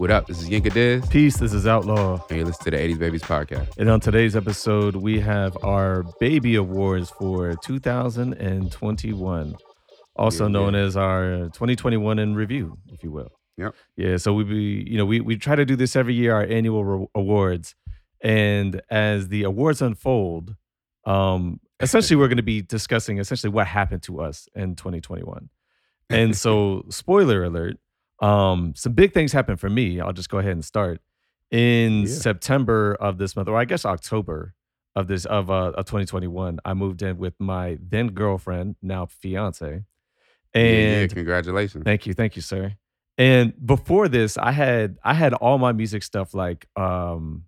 What up? This is Yinka Diz. Peace, this is Outlaw. And you listen to the 80s Babies podcast. And on today's episode, we have our Baby Awards for 2021, also Yeah, known yeah. as our 2021 in review, if you will. Yep. Yeah, so we be, you know, we, we try to do this every year, our annual re- awards. And as the awards unfold, um, essentially we're going to be discussing essentially what happened to us in 2021. And so, spoiler alert, um, some big things happened for me. I'll just go ahead and start. In Yeah. September of this month, or I guess October of this of uh of 2021, I moved in with my then girlfriend, now fiance. Yeah, yeah, And congratulations. Thank you, thank you, sir. And before this, I had I had all my music stuff like um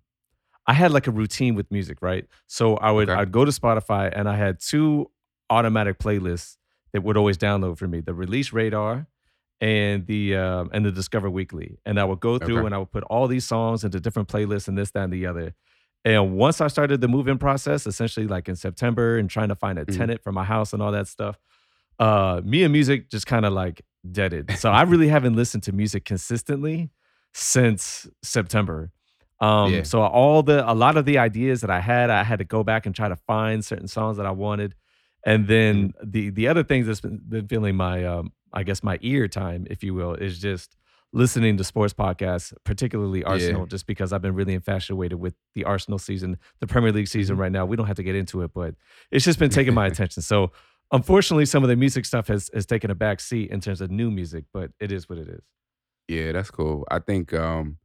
I had like a routine with music, right? So I would Okay. I'd go to Spotify and I had two automatic playlists that would always download for me: the Release Radar and the um, and the Discover Weekly. And I would go through Okay. and I would put all these songs into different playlists and this, that, and the other. And once I started the move-in process, essentially like in September, and trying to find a Mhm. tenant for my house and all that stuff, uh, me and music just kind of like deaded. So I really haven't listened to music consistently since September. Um, Yeah. so all the a lot of the ideas that I had, I had to go back and try to find certain songs that I wanted. And then Mm-hmm. the the other things that's been, been feeling my um, I guess my ear time, if you will, is just listening to sports podcasts, particularly Arsenal, just because I've been really infatuated with the Arsenal season, the Premier League season Mhm. right now. We don't have to get into it, but it's just been taking my attention. So unfortunately, some of the music stuff has has taken a back seat in terms of new music, but it is what it is. Yeah, that's cool. I think um,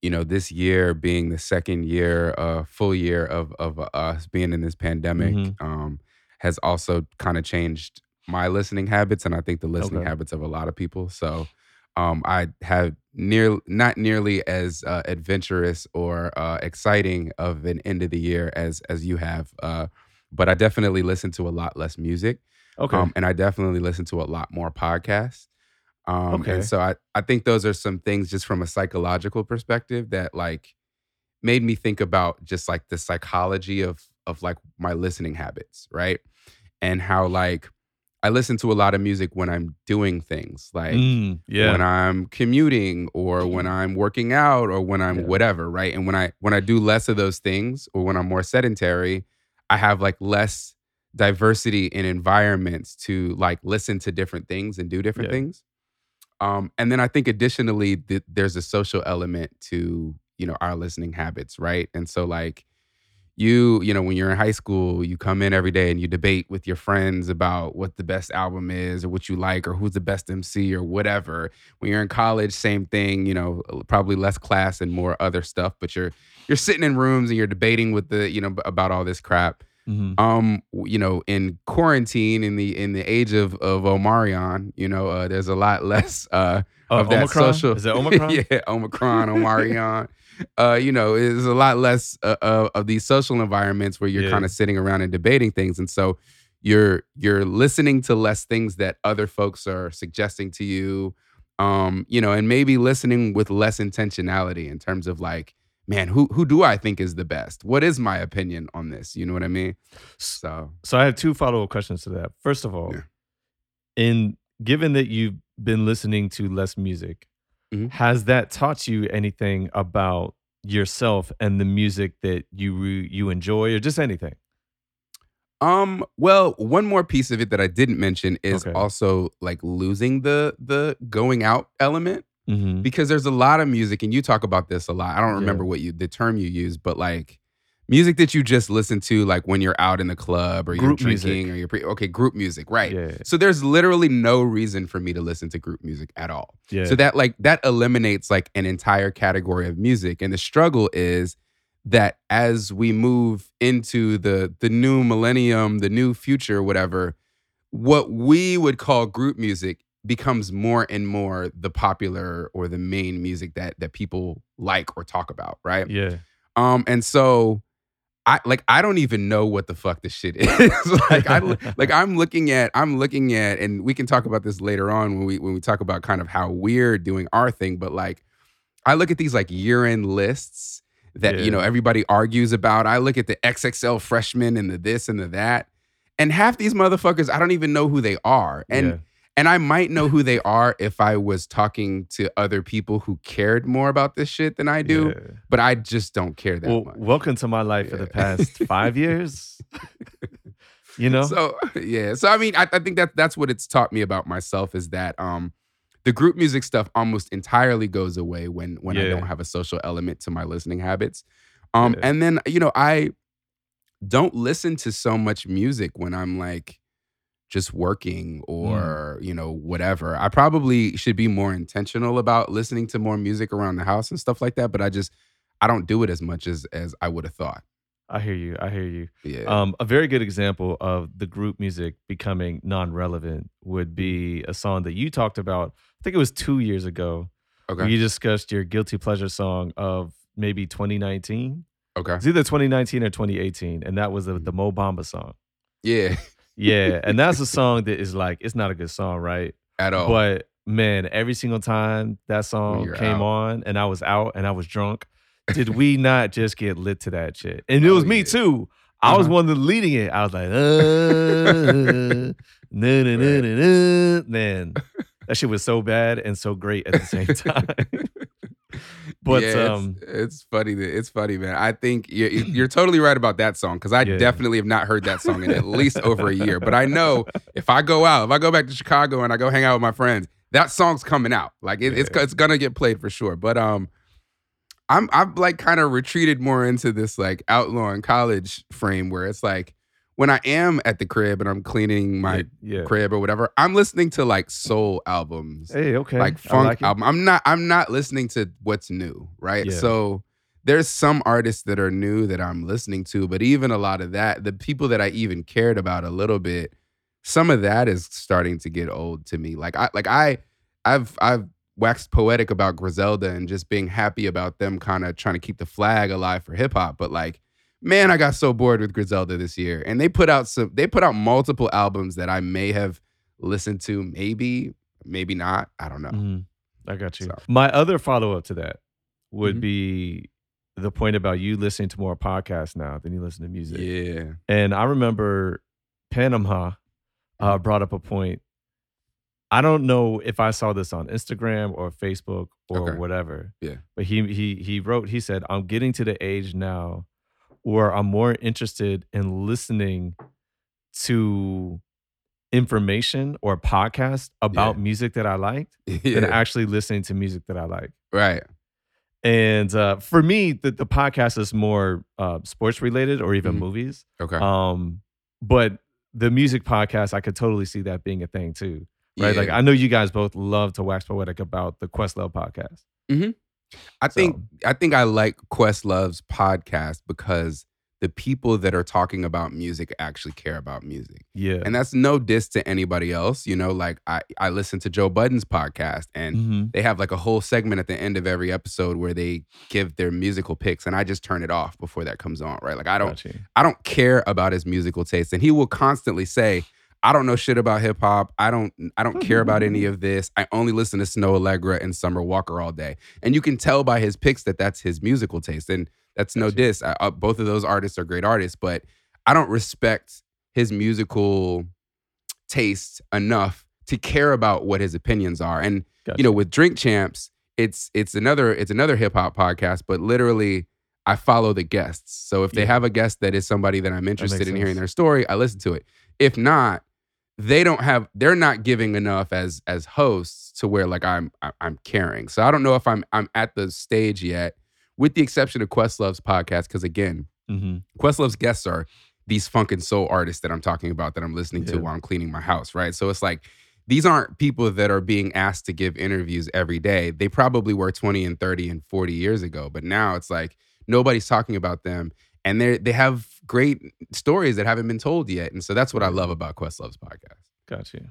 you know, this year being the second year, uh, full year of of us being in this pandemic, Mhm. um, has also kind of changed my listening habits, and I think the listening Okay. habits of a lot of people. So, um, I have near not nearly as uh, adventurous or uh, exciting of an end of the year as as you have, uh, but I definitely listen to a lot less music. Okay. Um, and I definitely listen to a lot more podcasts. Um, Okay. And so I, I think those are some things just from a psychological perspective that like made me think about just like the psychology of of like my listening habits, right? And how like I listen to a lot of music when I'm doing things like Mm, yeah. when I'm commuting or when I'm working out or when I'm Yeah. whatever, right? And when I when I do less of those things or when I'm more sedentary, I have like less diversity in environments to like listen to different things and do different Yeah. things. Um, and then I think additionally, th- there's a social element to you know our listening habits, right? And so like you, you know, when you're in high school, you come in every day and you debate with your friends about what the best album is or what you like or who's the best MC or whatever. When you're in college, same thing, you know, probably less class and more other stuff, but you're you're sitting in rooms and you're debating with the, you know, about all this crap. Mhm. Um, you know, in quarantine in the in the age of of Omarion, you know, uh, there's a lot less uh Uh, of that Omicron? social Is it Omicron? yeah, Omicron, Omarion. Uh, you know, there's a lot less uh, uh, of these social environments where you're Yeah. kind of sitting around and debating things, and so you're you're listening to less things that other folks are suggesting to you, um, you know, and maybe listening with less intentionality in terms of like, man, who who do I think is the best? What is my opinion on this? You know what I mean? So So I have two follow up questions to that. First of all, Yeah. in given that you've been listening to less music, Mhm. has that taught you anything about yourself and the music that you you enjoy, or just anything? Um, well, one more piece of it that I didn't mention is Okay. also like losing the the going out element Mm-hmm. because there's a lot of music and you talk about this a lot. I don't remember Yeah. what you the term you use, but like music that you just listen to like when you're out in the club or Group you're music. drinking or you're pre- okay, group music, right. Yeah, So there's literally no reason for me to listen to group music at all. yeah. So that like that eliminates like an entire category of music. And the struggle is that as we move into the the new millennium, the new future, whatever, what we would call group music becomes more and more the popular or the main music that that people like or talk about, right? yeah. Um, and so I like I don't even know what the fuck this shit is. like I like I'm looking at I'm looking at and we can talk about this later on when we when we talk about kind of how we're doing our thing, but like I look at these like year-end lists that you know everybody argues about. I look at the XXL freshmen and the this and the that. And half these motherfuckers, I don't even know who they are. And yeah. And I might know who they are if I was talking to other people who cared more about this shit than I do, Yeah. but I just don't care that Well, much. welcome to my life for the past five years. you know? So yeah, so I mean, I, I think that that's what it's taught me about myself is that um, the group music stuff almost entirely goes away when when I don't have a social element to my listening habits. Um, Yeah. and then you know I don't listen to so much music when I'm like just working or Mm. you know whatever. I probably should be more intentional about listening to more music around the house and stuff like that. But I just I don't do it as much as as I would have thought. I hear you. I hear you. Yeah. Um, a very good example of the group music becoming non-relevant would be a song that you talked about. I think it was two years ago. okay. You discussed your guilty pleasure song of maybe 2019. okay. It's either 2019 or 2018, and that was the, the Mo Bamba song. Yeah. Yeah, and that's a song that is like it's not a good song, right? At all. But man, every single time that song you're came out. on and I was out and I was drunk, did we not just get lit to that shit? And it was Oh, me yeah. too. I was Uh-huh. one of the leading it. I was like, uh, man, that shit was so bad and so great at the same time. But, Yeah, it's, um, it's funny it's funny, man. I think you're, you're totally right about that song because I Yeah. definitely have not heard that song in at least over a year. But I know if I go out, if I go back to Chicago and I go hang out with my friends, that song's coming out. Like it, it's Yeah. it's gonna get played for sure. But um, I'm I've like kind of retreated more into this like outlaw in college frame where it's like when I am at the crib and I'm cleaning my yeah. crib or whatever, I'm listening to like soul albums Hey, okay. like funk like album. I'm not I'm not listening to what's new, right? Yeah. So there's some artists that are new that I'm listening to, but even a lot of that, the people that I even cared about a little bit, some of that is starting to get old to me. Like I like I I've I've waxed poetic about Griselda and just being happy about them kind of trying to keep the flag alive for hip hop, but like man, I got so bored with Griselda this year. And they put out some they put out multiple albums that I may have listened to, maybe, maybe not. I don't know. Mhm. I got you. So- My other follow up to that would Mhm. be the point about you listening to more podcasts now than you listen to music. Yeah. And I remember Panama uh, Mm-hmm. brought up a point. I don't know if I saw this on Instagram or Facebook or Okay. whatever. Yeah. But he he he wrote. He said, "I'm getting to the age now where I'm more interested in listening to information or podcast about Yeah. music that I liked than actually listening to music that I like." Right. And uh, for me, the, the podcast is more uh, sports related or even Mhm. movies. Okay. Um, but the music podcast, I could totally see that being a thing too, right? Like I know you guys both love to wax poetic about the Questlove podcast. I think I think I like Questlove's podcast because the people that are talking about music actually care about music. Yeah, And that's no diss to anybody else. You know, like I, I listen to Joe Budden's podcast and Mhm. they have like a whole segment at the end of every episode where they give their musical picks and I just turn it off before that comes on, right? Like I don't Got you. I don't care about his musical taste. And he will constantly say, I don't know shit about hip hop. I don't I don't care about any of this. I only listen to Snoh Aalegra and Summer Walker all day. And you can tell by his picks that that's his musical taste. And that's no Gotcha. diss. I, uh, both of those artists are great artists, but I don't respect his musical taste enough to care about what his opinions are. And Got you know, with Drink Champs, it's it's another it's another hip hop podcast, but literally I follow the guests. So if they have a guest that is somebody that I'm interested makes in hearing their story, I listen to it. If not, they don't have they're not giving enough as as hosts to where like I'm I'm caring. So I don't know if I'm I'm at the stage yet, with the exception of Questlove's podcast, because again, hmm Questlove's guests are these funk and soul artists that I'm talking about that I'm listening to while I'm cleaning my house, right? So it's like these aren't people that are being asked to give interviews every day. They probably were 20 and 30 and 40 years ago, but now it's like nobody's talking about them and they they have great stories that haven't been told yet. And so that's what I love about Questlove's podcast. Got you.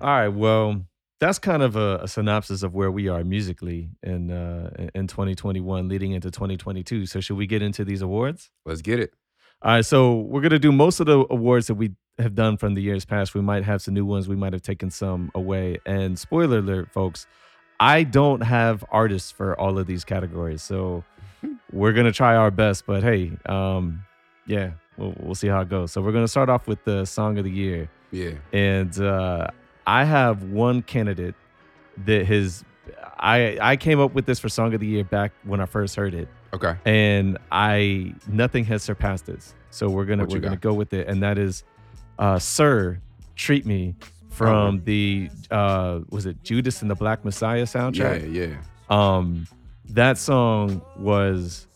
All right. Well, that's kind of a, a synopsis of where we are musically in uh, in- in 2021, leading into 2022. So should we get into these awards? Let's get it. All right, so we're gonna do most of the awards that we have done from the years past. We might have some new ones. We might have taken some away. And spoiler alert, folks, I don't have artists for all of these categories, so we're gonna try our best. But hey, um, yeah, we'll, we'll see how it goes. So we're gonna start off with the song of the year, Yeah. and uh, I have one candidate that his I I came up with this for song of the year back when I first heard it, Okay. and I nothing has surpassed this. So we're gonna What we're gonna go with it, and that is, uh, "Sir, Treat Me" from the uh was it Judas and the Black Messiah soundtrack? Yeah, yeah. Um, that song was.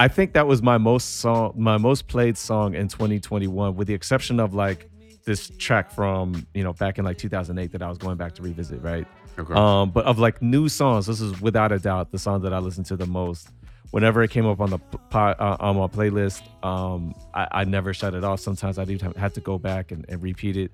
I think that was my most song, my most played song in 2021, with the exception of like this track from you know back in like 2008 that I was going back to revisit, right? Okay. Um, but of like new songs, this is without a doubt the song that I listened to the most. Whenever it came up on the p- po- uh, on my playlist, um, I, I never shut it off. Sometimes I do have, have to go back and, and repeat it.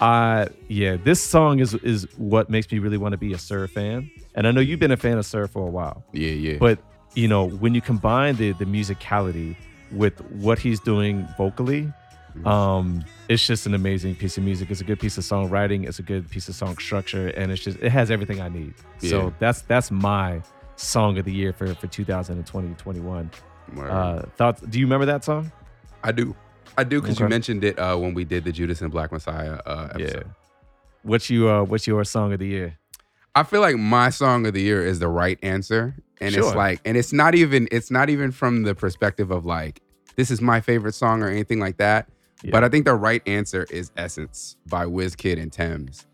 Uh yeah, this song is is what makes me really want to be a Sir fan. And I know you've been a fan of Sir for a while. yeah, yeah. But you know, when you combine the the musicality with what he's doing vocally, Mhm. um, it's just an amazing piece of music. It's a good piece of songwriting. It's a good piece of song structure, and it's just it has everything I need. Yeah. So that's that's my song of the year for for 2020 21. Word. Uh, thoughts? Do you remember that song? I do. I do because you mentioned it uh, when we did the Judas and Black Messiah uh, episode. What's you uh What's your song of the year? I feel like my song of the year is the right answer. And Sure. it's like and it's not even it's not even from the perspective of like this is my favorite song or anything like that. Yeah. But I think the right answer is Essence by Wizkid and Tems.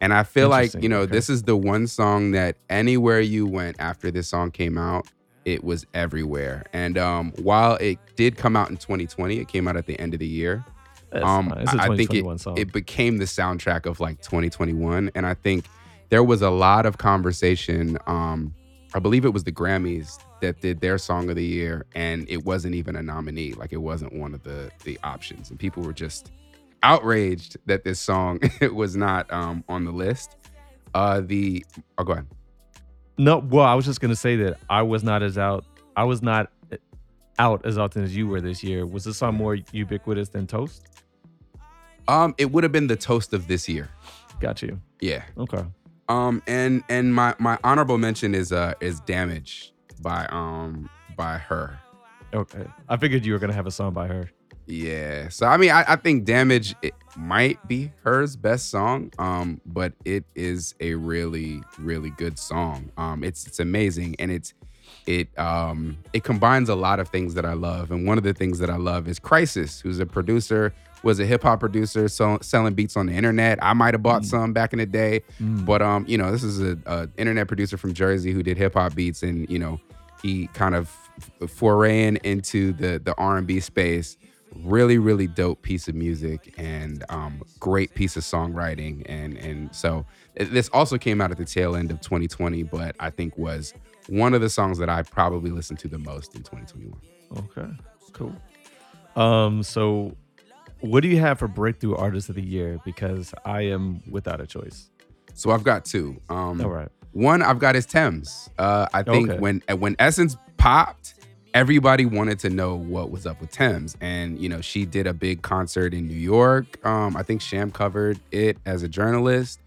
And I feel like, you know, okay. this is the one song that anywhere you went after this song came out, it was everywhere. And um while it did come out in 2020, it came out at the end of the year. Um, fine. it's a I I think it, song. it became the soundtrack of like 2021 and i think there was a lot of conversation um i believe it was the grammys that did their song of the year and it wasn't even a nominee like it wasn't one of the the options and people were just outraged that this song was not um on the list uh the oh go ahead No, well, I was just gonna say that I was not as out. I was not out as often as you were this year. Was this song more ubiquitous than Toast? um it would have been the toast of this year Got you. yeah Okay. Um, and and my my honorable mention is uh is "Damage" by um by her. Okay. I figured you were gonna have a song by her. Yeah. So I mean, I, I think "Damage" it might be hers best song. Um, but it is a really really good song. Um, it's it's amazing and it's it um it combines a lot of things that I love. And one of the things that I love is Crisis, who's a producer. Was a hip hop producer so, selling beats on the internet. I might have bought Mm. some back in the day. Mm. But um, you know, this is a, a internet producer from Jersey who did hip hop beats, and you know, he kind of f- foraying into the the R and B space. Really, really dope piece of music and um, great piece of songwriting, and and so this also came out at the tail end of 2020, but I think was one of the songs that I probably listened to the most in 2021. Okay. Cool. Um. So, what do you have for breakthrough artist of the year? Because I am without a choice. So I've got two. Um, All right. One I've got is Tems. Uh, I think Okay. when when Essence popped, everybody wanted to know what was up with Tems, and you know she did a big concert in New York. Um, I think Sham covered it as a journalist.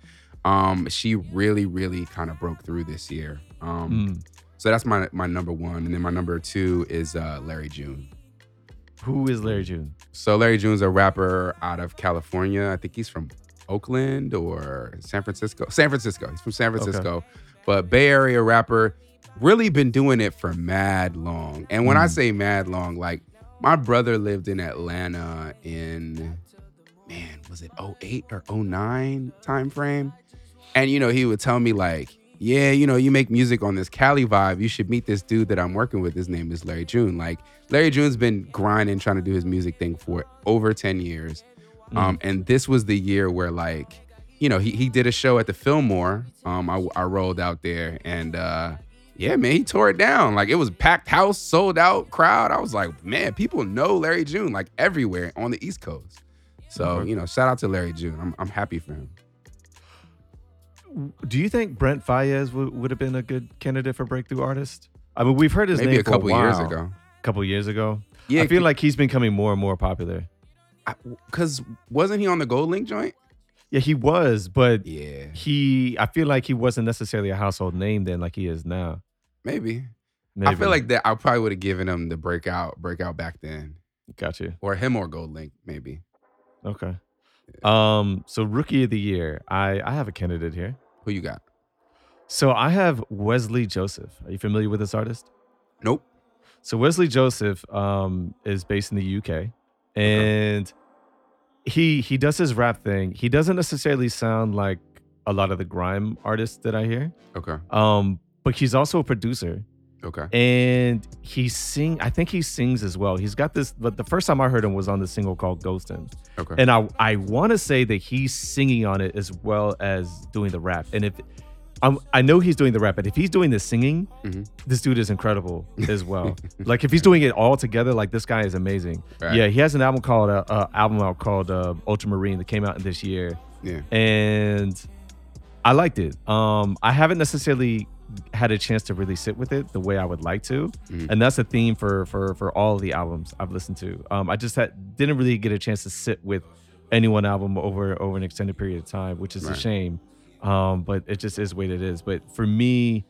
Um, she really, really kind of broke through this year. Um, Mm. so that's my my number one, and then my number two is uh, Larry June. Who is Larry June? So Larry June's a rapper out of California. I think he's from Oakland or San Francisco. San Francisco. He's from San Francisco. But Bay Area rapper, really been doing it for mad long. And when I Mm. say mad long, like my brother lived in Atlanta in man, was it 08 or 09 time frame? And you know, he would tell me like, yeah, you know, you make music on this Cali vibe. You should meet this dude that I'm working with. His name is Larry June. Like Larry June's been grinding, trying to do his music thing for over 10 years. Um, and this was the year where like, you know, he, he did a show at the Fillmore. Um, I, I rolled out there and uh yeah, man, he tore it down. Like it was packed house, sold out crowd. I was like, man, people know Larry June like everywhere on the East Coast. So, you know, shout out to Larry June. I'm, I'm happy for him. Do you think Brent Faiyaz would, would have been a good candidate for breakthrough artist? I mean, we've heard his Maybe name a couple years while. ago. A couple years ago. Yeah, I feel like he's becoming more and more popular. because wasn't he on the GoldLink joint? Yeah, he was, but Yeah, he I feel like he wasn't necessarily a household name then like he is now. maybe. I feel like that. I probably would have given him the breakout, breakout back then, got you. or him or GoldLink, maybe. Okay. Um, so rookie of the year, I I have a candidate here. Who you got? So I have Wesley Joseph. Are you familiar with this artist? Nope. So Wesley Joseph um, is based in the UK, and he he does his rap thing. He doesn't necessarily sound like a lot of the grime artists that I hear, Okay. um, but he's also a producer, Okay. and he sing. I think he sings as well. He's got this. But the first time I heard him was on the single called "Ghostin'," Okay. and I I want to say that he's singing on it as well as doing the rap. And if I'm, I know he's doing the rap, but if he's doing the singing, Mhm. this dude is incredible as well. like if he's doing it all together, like this guy is amazing. Right. Yeah, he has an album called uh, uh album out called uh, Ultramarine that came out this year, yeah. and I liked it. Um, I haven't necessarily had a chance to really sit with it the way I would like to, Mhm. and that's a theme for for for all the albums I've listened to. Um, I just had didn't really get a chance to sit with any one album over over an extended period of time, which is a shame. Um, but it just is what it is. But for me,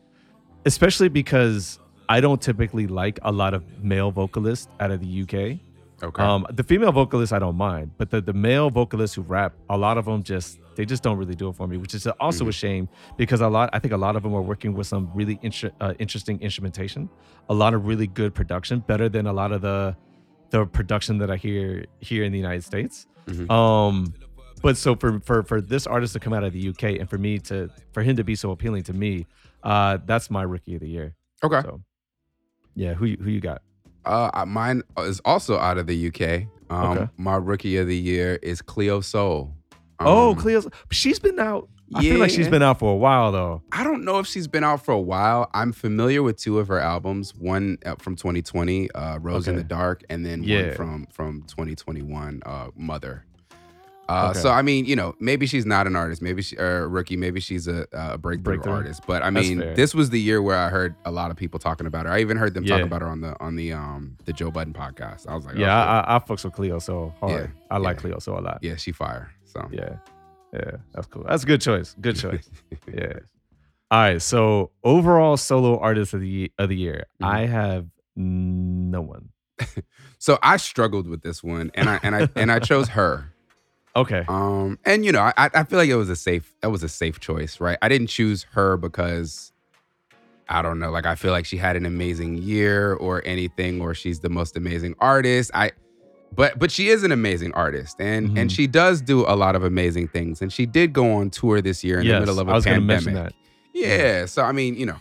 especially because I don't typically like a lot of male vocalists out of the UK. Okay. Um, the female vocalists I don't mind, but the, the male vocalists who rap, a lot of them just they just don't really do it for me, which is also a shame because a lot I think a lot of them are working with some really inter- uh, interesting instrumentation, a lot of really good production, better than a lot of the the production that I hear here in the United States. Mhm. Um, but so for for for this artist to come out of the UK and for me to for him to be so appealing to me, uh, that's my rookie of the year. okay. So, yeah, who who you got? Uh, mine is also out of the UK. Um, Okay. my rookie of the year is Cleo Sol. oh, Cleo, She's been out. Yeah. I feel like she's been out for a while though. I don't know if she's been out for a while. I'm familiar with two of her albums. One uh, from 2020, uh, "Rose in the Dark," and then Yeah. one from from 2021, uh, "Mother." Uh, Okay. So I mean, you know, maybe she's not an artist, maybe she or a rookie, maybe she's a, a breakthrough, Breakthrough. artist. But I mean, this was the year where I heard a lot of people talking about her. I even heard them talk Yeah. about her on the on the um the Joe Budden podcast. I was like, oh, Yeah, shit. I, I, I fucks with Cleo so hard. Yeah, I like yeah. Cleo so a lot. yeah, she fire. So Yeah. Yeah, that's cool. That's a good choice. Good choice. yeah. All right. So overall solo artist of the of the year, Mhm. I have no one. so I struggled with this one, and I and I and I chose her. Okay. Um, and you know, I I feel like it was a safe that was a safe choice, right? I didn't choose her because I don't know, like I feel like she had an amazing year or anything, or she's the most amazing artist. I but but she is an amazing artist and and Mhm. she does do a lot of amazing things. And she did go on tour this year in yes, the middle of a I was pandemic. mention that. Yeah. So I mean, you know,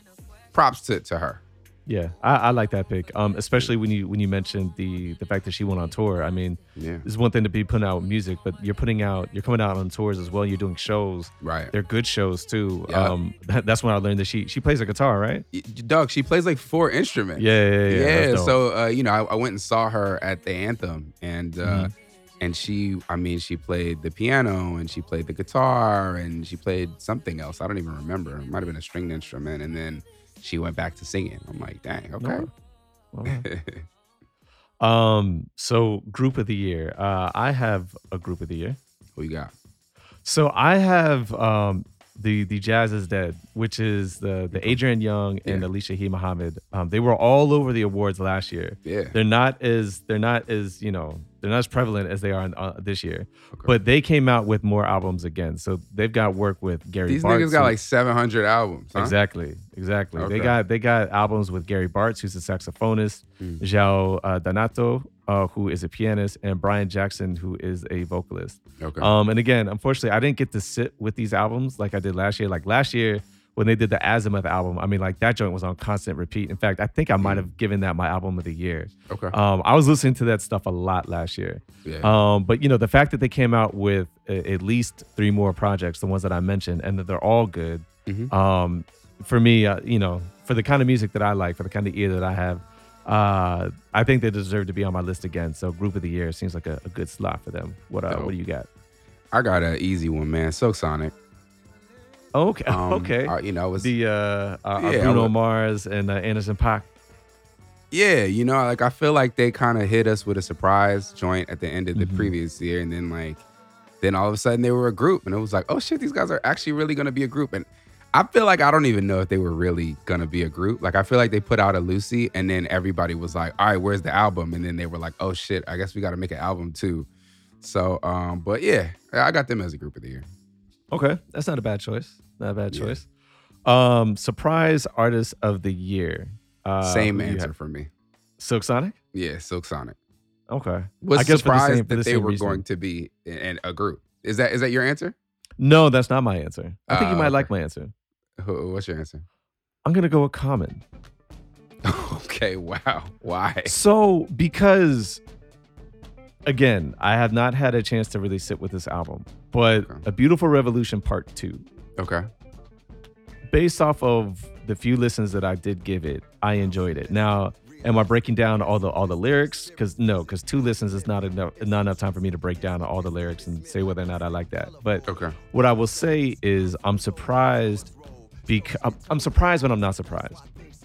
props to, to her. Yeah, I, I like that pick. Um, especially when you when you mentioned the the fact that she went on tour. I mean, Yeah. it's one thing to be putting out music, but you're putting out you're coming out on tours as well. You're doing shows. Right. They're good shows too. Yeah. Um, that, that's when I learned that she she plays a guitar, right? Doug, she plays like four instruments. Yeah, yeah, yeah. Yeah, so uh, you know, I, I went and saw her at the anthem, and uh, Mhm. and she, I mean, she played the piano and she played the guitar and she played something else. I don't even remember. It might have been a stringed instrument, and then she went back to singing. I'm like, dang, okay. All right. Um, so group of the year. Uh, I have a group of the year. Who you got? So I have um the the Jazz is Dead, which is the the Adrian Younge and Yeah. Ali Shaheed Muhammad. Um, they were all over the awards last year. Yeah, They're not as they're not as you know they're not as prevalent as they are in, uh, this year. Okay. But they came out with more albums again. So they've got work with Gary. these Bartz, niggas got like 700 albums. Huh? Exactly, exactly. They got they got albums with Gary Bartz, who's a saxophonist, Mm. João uh, Donato, uh, who is a pianist, and Brian Jackson, who is a vocalist. Okay. Um, and again, unfortunately, I didn't get to sit with these albums like I did last year. Like last year when they did the Azimuth album, I mean, like that joint was on constant repeat. In fact, I think I might have given that my album of the year. okay. Um, I was listening to that stuff a lot last year. yeah. Um, but you know, the fact that they came out with a- at least three more projects, the ones that I mentioned, and that they're all good. Mhm. Um, for me, uh, you know, for the kind of music that I like, for the kind of ear that I have, uh, I think they deserve to be on my list again. So, Group of the Year seems like a, a good slot for them. What uh, what do you got? I got an easy one, man. Silk Sonic. Okay, Um, okay. uh, you know, it was the uh, uh, Yeah, Bruno would- Mars and uh, Anderson Paak. Yeah, you know, like I feel like they kind of hit us with a surprise joint at the end of the Mhm. previous year, and then like, then all of a sudden they were a group, and it was like, oh shit, these guys are actually really gonna be a group, and I feel like I don't even know if they were really gonna be a group. Like I feel like they put out a Lucy, and then everybody was like, all right, where's the album? And then they were like, oh shit, I guess we got to make an album too. So, um, but yeah, I got them as a group of the year. Okay, that's not a bad choice. Not a bad Yeah. choice. Um, surprise artist of the year. Uh, Same you answer for me. Silk Sonic. Yeah, Silk Sonic. Okay. Was I guess for the surprised same- for the that they were reason. going to be in, a group. Is that is that your answer? No, that's not my answer. I think you Oh, might okay. like my answer. Who- What's your answer? I'm gonna go with Common. okay, wow. Why? So because again, I have not had a chance to really sit with this album, but Okay. A Beautiful Revolution Part Two, Okay. based off of the few listens that I did give it, I enjoyed it. Now, am I breaking down all the all the lyrics? Because no, because two listens is not enough not enough time for me to break down all the lyrics and say whether or not I like that. But Okay. what I will say is I'm surprised because I'm, I'm surprised when I'm not surprised.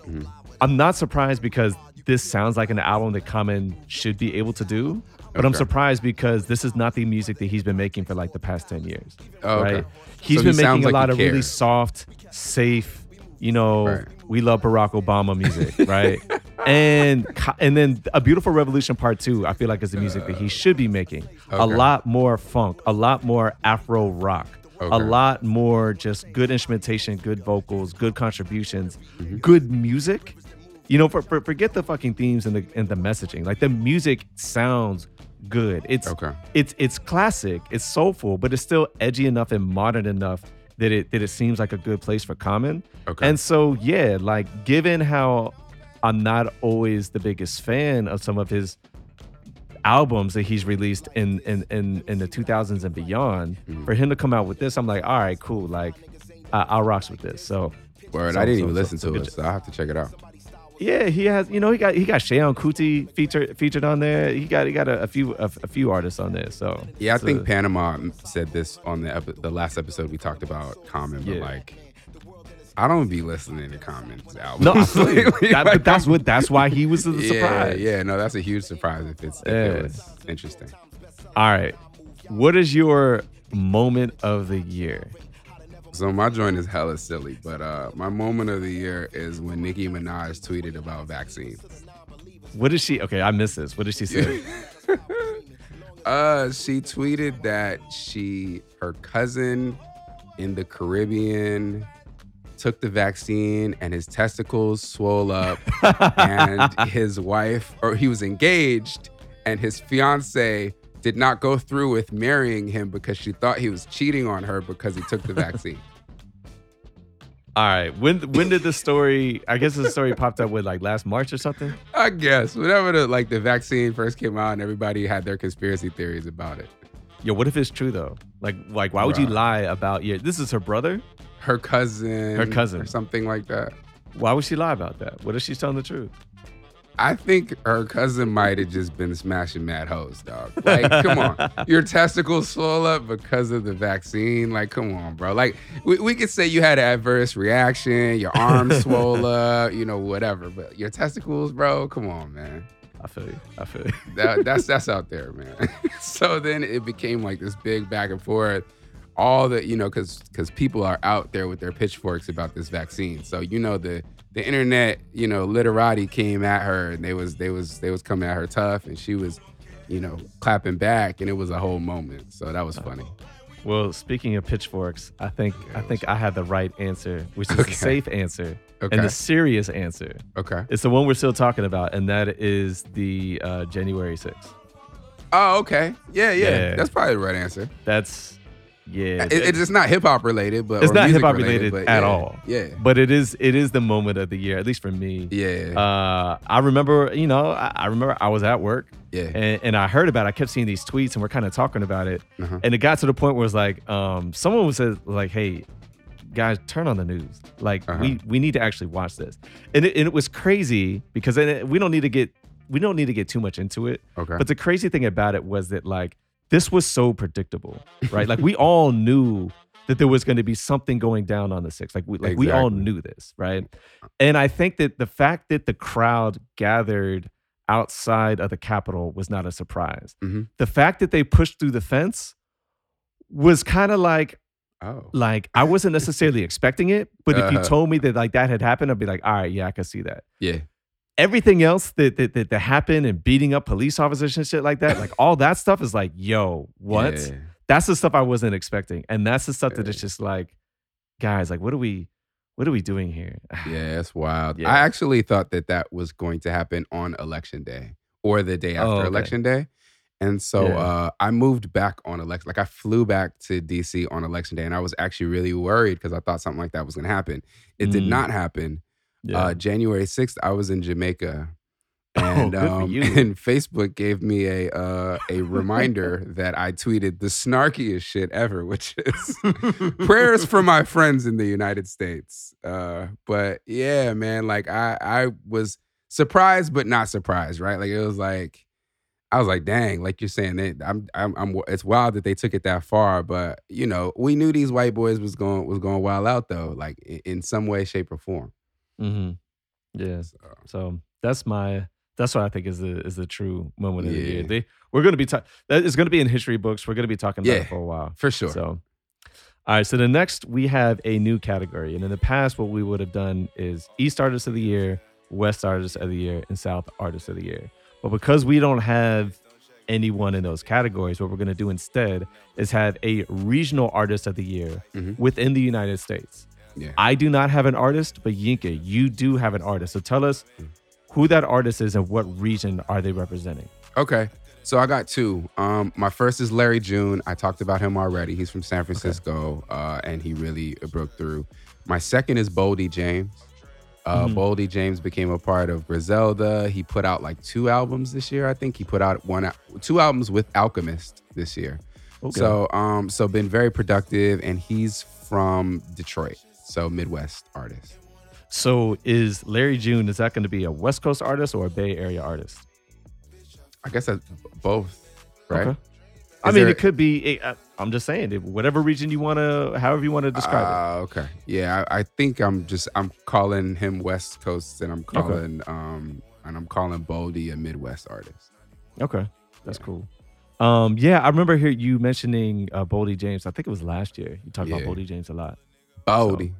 Mhm. I'm not surprised because this sounds like an album that Common should be able to do, but I'm surprised because this is not the music that he's been making for like the past 10 years. Oh, okay. Right? He's So been sounds making a like lot he of really soft, safe, you know, Right. we love Barack Obama music, right? and and then A Beautiful Revolution Part 2, I feel like is the music that he should be making. A lot more funk, a lot more Afro rock. A lot more just good instrumentation, good vocals, good contributions, Mm-hmm. good music. You know, for, for, forget the fucking themes and the and the messaging. Like the music sounds good. It's Okay. it's it's classic, it's soulful, but it's still edgy enough and modern enough that it that it seems like a good place for Common. Okay. And so yeah, like given how I'm not always the biggest fan of some of his albums that he's released in in in, in the 2000s and beyond, Mm-hmm. for him to come out with this, I'm like, all right, cool. Like, I, I'll rocks with this. So Word. so- I didn't so- even so- listen to it, so I have to check it out. Yeah, he has. You know, he got he got Seun Kuti featured featured on there. He got he got a, a few a, a few artists on there. So Yeah, I it's think Panama said this on the epi- the last episode we talked about Common, but Yeah. like, I don't be listening to Common's album. no. That- but that's what that's why he was the yeah, surprise. yeah, no, that's a huge surprise if it's if Yeah. it was interesting. All right, what is your moment of the year? So my joint is hella silly, but uh, my moment of the year is when Nicki Minaj tweeted about vaccines. What did she? Okay, I missed this. What did she say? Uh, she tweeted that she her cousin in the Caribbean took the vaccine and his testicles swole up and his wife or he was engaged and his fiance did not go through with marrying him because she thought he was cheating on her because he took the vaccine. All right, when when did the story? I guess the story popped up with like last March or something. I guess whenever the like the vaccine first came out and everybody had their conspiracy theories about it. Yo, what if it's true though? Like, like why would you lie about your? This is her brother. Her cousin, Her cousin. or something like that. Why would she lie about that? What if she's telling the truth? I think her cousin might have just been smashing mad hoes, dog. Like, come on. Your testicles swell up because of the vaccine. Like, come on, bro. Like, we, we could say you had an adverse reaction, your arms swole up, you know, whatever. But your testicles, bro, come on, man. I feel you. I feel you. That, that's that's out there, man. so then it became like this big back and forth. All the, you know, because because people are out there with their pitchforks about this vaccine. So you know the the internet, you know, literati came at her and they was they was they was coming at her tough, and she was, you know, clapping back, and it was a whole moment. So that was funny. Well, speaking of pitchforks, I think I think I had the right answer, which is Okay. the safe answer Okay. and the serious answer. Okay. It's the one we're still talking about, and that is the uh, January 6th. Oh, okay. Yeah, yeah, Yeah. That's probably the right answer. That's yeah. It, it's just not hip hop related, but It's not hip-hop related but at yeah, all. Yeah. but it is it is the moment of the year, at least for me. Yeah. Uh, I remember, you know, I, I remember I was at work yeah. and, and I heard about it. I kept seeing these tweets and we're kind of talking about it. Uh-huh. And it got to the point where it's like, um, someone was like, "Hey, guys, turn on the news. Like, Uh-huh. we we need to actually watch this." And it, and it was crazy because it- we don't need to get we don't need to get too much into it. Okay. But the crazy thing about it was that like this was so predictable, right? like we all knew that there was going to be something going down on the six. Like we like we all knew this, right? And I think that the fact that the crowd gathered outside of the Capitol was not a surprise. Mhm. The fact that they pushed through the fence was kind of like oh. like I wasn't necessarily expecting it, but if you Uh-huh. told me that like that had happened, I'd be like, all right, yeah, I can see that. Yeah. Everything else that, that that that happened and beating up police officers and shit like that, like all that stuff is like, yo, what? Yeah. That's the stuff I wasn't expecting, and that's the stuff that Yeah. it's just like, guys, like, what are we, what are we doing here? Yeah, it's wild. Yeah. I actually thought that that was going to happen on election day or the day after Oh, okay. election day. And so uh, I moved back on election. Like I flew back to DC on election day, and I was actually really worried because I thought something like that was going to happen. It did Mm. not happen. Yeah. Uh, January sixth, I was in Jamaica, Oh, and for um, and Facebook gave me a uh, a reminder that I tweeted the snarkiest shit ever, which is prayers for my friends in the United States. Uh, but yeah, man, like I I was surprised but not surprised, right? Like it was like I was like, dang, like you're saying that I'm, I'm I'm it's wild that they took it that far, but you know, we knew these white boys was going was going wild out though, like in, in some way, shape, or form. Hmm Yeah. So, So that's my that's what I think is the is the true moment of the year. They we're gonna be ta- that is gonna be in history books. We're gonna be talking about Yeah. it for a while. for sure. So all right, so the next we have a new category. And in the past, what we would have done is East Artist of the Year, West Artist of the Year, and South Artist of the Year. But because we don't have anyone in those categories, what we're gonna do instead is have a regional artist of the year Mhm. within the United States. Yeah. I do not have an artist, but Yinka, you do have an artist. So tell us who that artist is and what region are they representing? Okay. So I got two. Um, my first is Larry June. I talked about him already. He's from San Francisco, uh, and he really broke through. My second is Boldy James. Uh, Mhm. Boldy James became a part of Griselda. He put out like two albums this year. I think he put out one, two albums with Alchemist this year. Okay. So, um, so been very productive, and he's from Detroit, so Midwest artist. So is Larry June, is that going to be a West Coast artist or a Bay Area artist? I guess that's both, right? Okay. I mean, there- it could be, uh, I'm just saying, whatever region you want to, however you want to describe Ah, okay. Yeah, I, I think I'm just I'm calling him West Coast, and I'm calling um and I'm calling Boldy a Midwest artist. Okay. That's Yeah. cool. Um, yeah, I remember here you mentioning uh, Boldy James. I think it was last year. You talked Yeah. about Boldy James a lot. Boldy.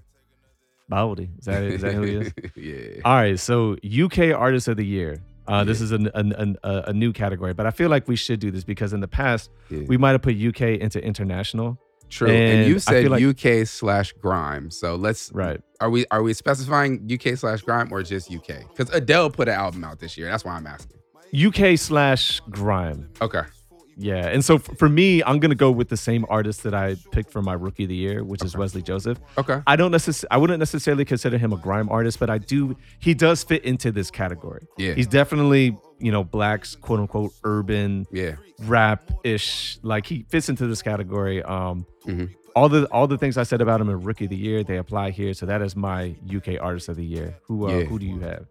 Boldy. Is that, is that who he is? yeah. All right, so UK Artist of the Year. Uh, This is an, an, an, a, a new category, but I feel like we should do this because in the past yeah. we might have put UK into international. True. And, and you said like- UK slash grime. So let's Right. Are we are we specifying UK slash grime or just UK? Because Adele put an album out this year. That's why I'm asking. UK slash grime. Okay. Yeah, and so f- for me, I'm gonna go with the same artist that I picked for my rookie of the year, which is Wesley Joseph. Okay. I don't necessarily, I wouldn't necessarily consider him a grime artist, but I do. He does fit into this category. Yeah. He's definitely, you know, black's quote unquote urban Yeah. rap ish. Like he fits into this category. Um, Mhm. all the all the things I said about him in rookie of the year, they apply here. So that is my UK artist of the year. Who uh, Yeah. who do you have?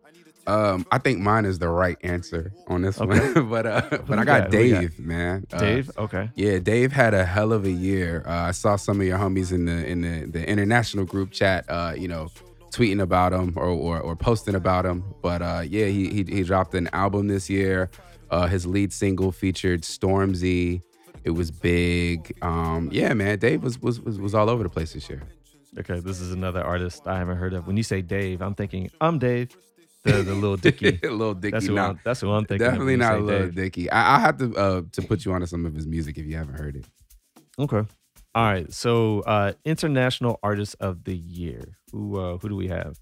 Um, I think mine is the right answer on this Okay. one. but uh but I got got? You got? Dave, man. Uh, Dave. Okay. Yeah, Dave had a hell of a year. Uh, I saw some of your homies in the in the, the international group chat, uh, you know, tweeting about him or, or or posting about him. But uh, yeah, he, he he dropped an album this year. Uh, his lead single featured Stormzy. It was big. Um, yeah, man, Dave was, was was was all over the place this year. Okay. This is another artist I haven't heard of. When you say Dave, I'm thinking I'm Dave, the the little Dicky. Little Dicky. That's who nah, I'm. That's who I'm thinking. definitely you not Little. Dicky. I, I'll have to uh, to put you onto some of his music if you haven't heard it. Okay. All right. So, uh, international artist of the year. Who uh, who do we have?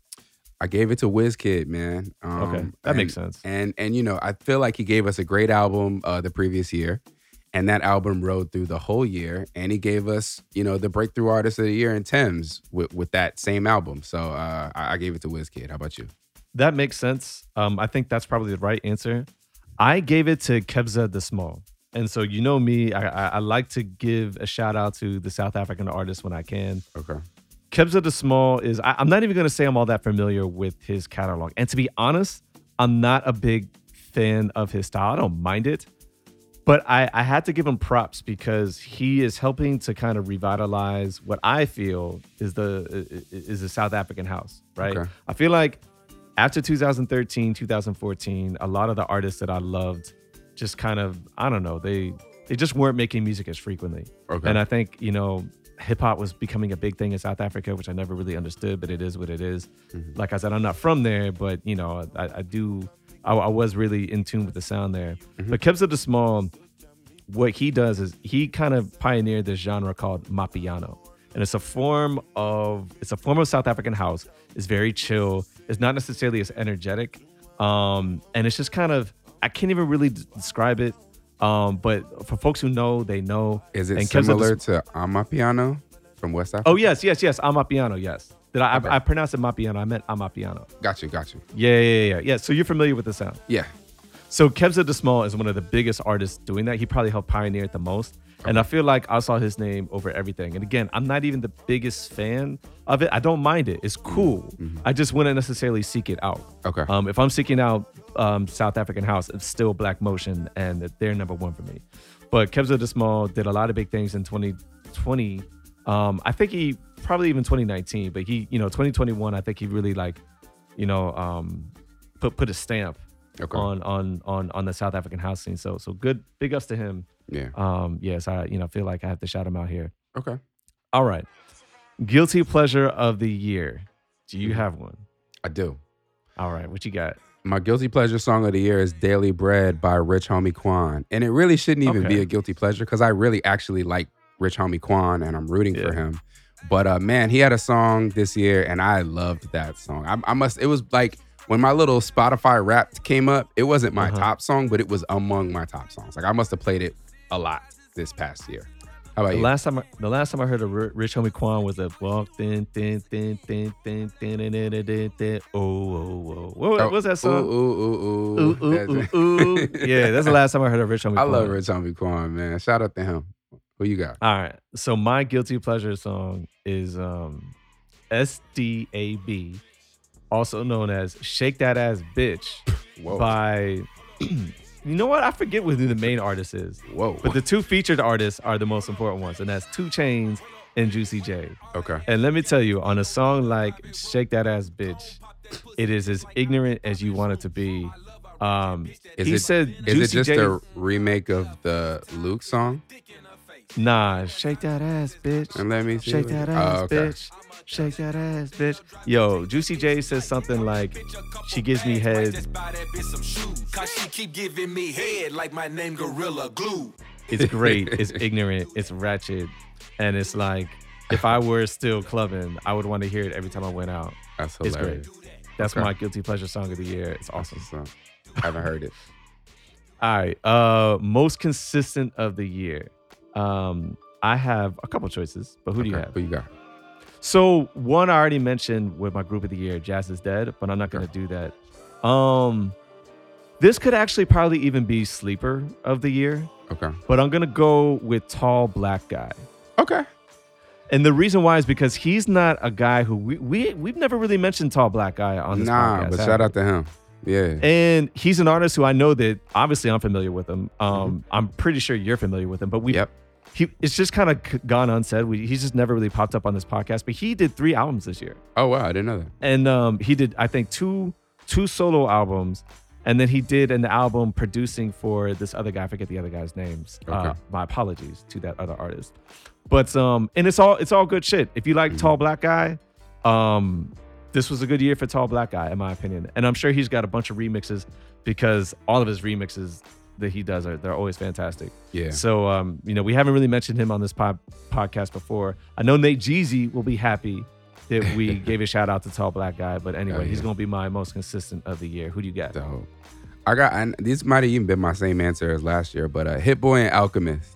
I gave it to Wizkid, man. Um, Okay, that and- makes sense. And and you know, I feel like he gave us a great album uh, the previous year, and that album rode through the whole year. And he gave us, you know, the breakthrough artist of the year in Tems with with that same album. So uh, I, I gave it to Wizkid. How about you? That makes sense. Um, I think that's probably the right answer. I gave it to Kabza De Small. And so you know me, I, I, I like to give a shout out to the South African artist when I can. Okay. Kabza De Small is I, I'm not even gonna say I'm all that familiar with his catalog. And to be honest, I'm not a big fan of his style. I don't mind it. But I, I had to give him props because he is helping to kind of revitalize what I feel is the is the South African house, right? Okay. I feel like after 2013, 2014, a lot of the artists that I loved just kind of I don't know they they just weren't making music as frequently. Okay. And I think, you know, hip hop was becoming a big thing in South Africa, which I never really understood, but it is what it is. Mhm. Like I said, I'm not from there, but you know, I, I do. I, I was really in tune with the sound there. Mhm. But Kabza De Small, what he does is he kind of pioneered this genre called mapiano, and it's a form of it's a form of South African house. It's very chill. It's not necessarily as energetic, um, and it's just kind of I can't even really d- describe it. Um, but for folks who know, they know. Is it And similar to Amapiano from West Africa? Oh yes, yes, yes. Amapiano. Yes. Did I? Okay. I, I pronounced it mapiano. I meant amapiano. got you, got you. Yeah, yeah, yeah, yeah. Yeah. So you're familiar with the sound. Yeah. So Kabza De Small is one of the biggest artists doing that. He probably helped pioneer it the most. And I feel like I saw his name over everything. And again, I'm not even the biggest fan of it. I don't mind it. It's cool. I just wouldn't necessarily seek it out. Okay. Um, if I'm seeking out um, South African house, it's still Black Motion, and they're number one for me. But Kabza De Small did a lot of big things in 2020. Um, I think he probably even 2019, but he, you know, 2021. I think he really like, you know, um, put put a stamp okay. on on on on the South African house scene. So so good, big ups to him. yeah. Um, yes, I you know feel like I have to shout him out here. Okay. All right, guilty pleasure of the year. Do you Mhm. have one? I do. All right, what you got? My guilty pleasure song of the year is Daily Bread by Rich Homie Quan. And it really shouldn't even Okay. be a guilty pleasure because I really actually like Rich Homie Quan and I'm rooting for him. But uh, man, he had a song this year and I loved that song. I, I must, it was like when my little Spotify rap came up, it wasn't my Uh-huh. top song, but it was among my top songs. Like I must have played it a lot this past year. How about The you? last time I, the last time I heard of Ri- Rich Homie Quan was a walk thin thin thin thin thin thin thin thin thin thin oh oh oh what Oh, what's that song? ooh, ooh, ooh. Ooh ooh That's- ooh ooh. Yeah, that's the last time I heard of Rich Homie I Quan. love Rich Homie Quan, man. Shout out to him. Who you got? All right. So my guilty pleasure song is um SDAB, also known as Shake That Ass Bitch Whoa. by you know what? I forget who the main artist is. Whoa. But the two featured artists are the most important ones, and that's 2 Chainz and Juicy J. okay. And let me tell you, on a song like Shake That Ass Bitch, it is as ignorant as you want it to be. Um, Is he it- said Is it just J, a remake of the Luke song? nah, shake that ass, bitch. And let me see. Shake that Oh, ass, okay. bitch. Shake that ass, bitch. Yo, Juicy J says something like, she gives me head. Buy that bitch some shoes. Cause she keep giving me head like my name Gorilla Glue. It's great. it's ignorant. It's ratchet. And it's like, if I were still clubbing, I would want to hear it every time I went out. That's It's hilarious. great. That's Okay. my guilty pleasure song of the year. It's awesome. So, haven't heard it. All right. Uh most consistent of the year. Um, I have a couple choices, but who do you have? Who you got? So one I already mentioned with my group of the year, Jazz is Dead, but I'm not gonna do that. Um this could actually probably even be sleeper of the year, Okay. but I'm gonna go with tall black guy. Okay. And the reason why is because he's not a guy who we, we we've never really mentioned tall black guy on this Nah, podcast. but shout out to him. Yeah. And he's an artist who I know that obviously I'm familiar with him. Um, I'm pretty sure you're familiar with him, but we Mm-hmm. Yep. He it's just kind of gone unsaid. We, he's just never really popped up on this podcast. But he did three albums this year, Oh wow, I didn't know that. and um, he did I think two two solo albums, and then he did an album producing for this other guy. I forget the other guy's names. Uh, my apologies to that other artist. But um, and it's all it's all good shit. If you like Mhm. Tall Black Guy, um, this was a good year for Tall Black Guy, in my opinion. And I'm sure he's got a bunch of remixes because all of his remixes that he does are they're always fantastic. Yeah. So um, you know, we haven't really mentioned him on this pod- podcast before. I know Nate Jeezy will be happy that we gave a shout out to Tall Black Guy, but anyway, Oh, he's gonna be my most consistent of the year. Who do you got? Dope. I got. And this might have even been my same answer as last year, but uh, Hit Boy and Alchemist.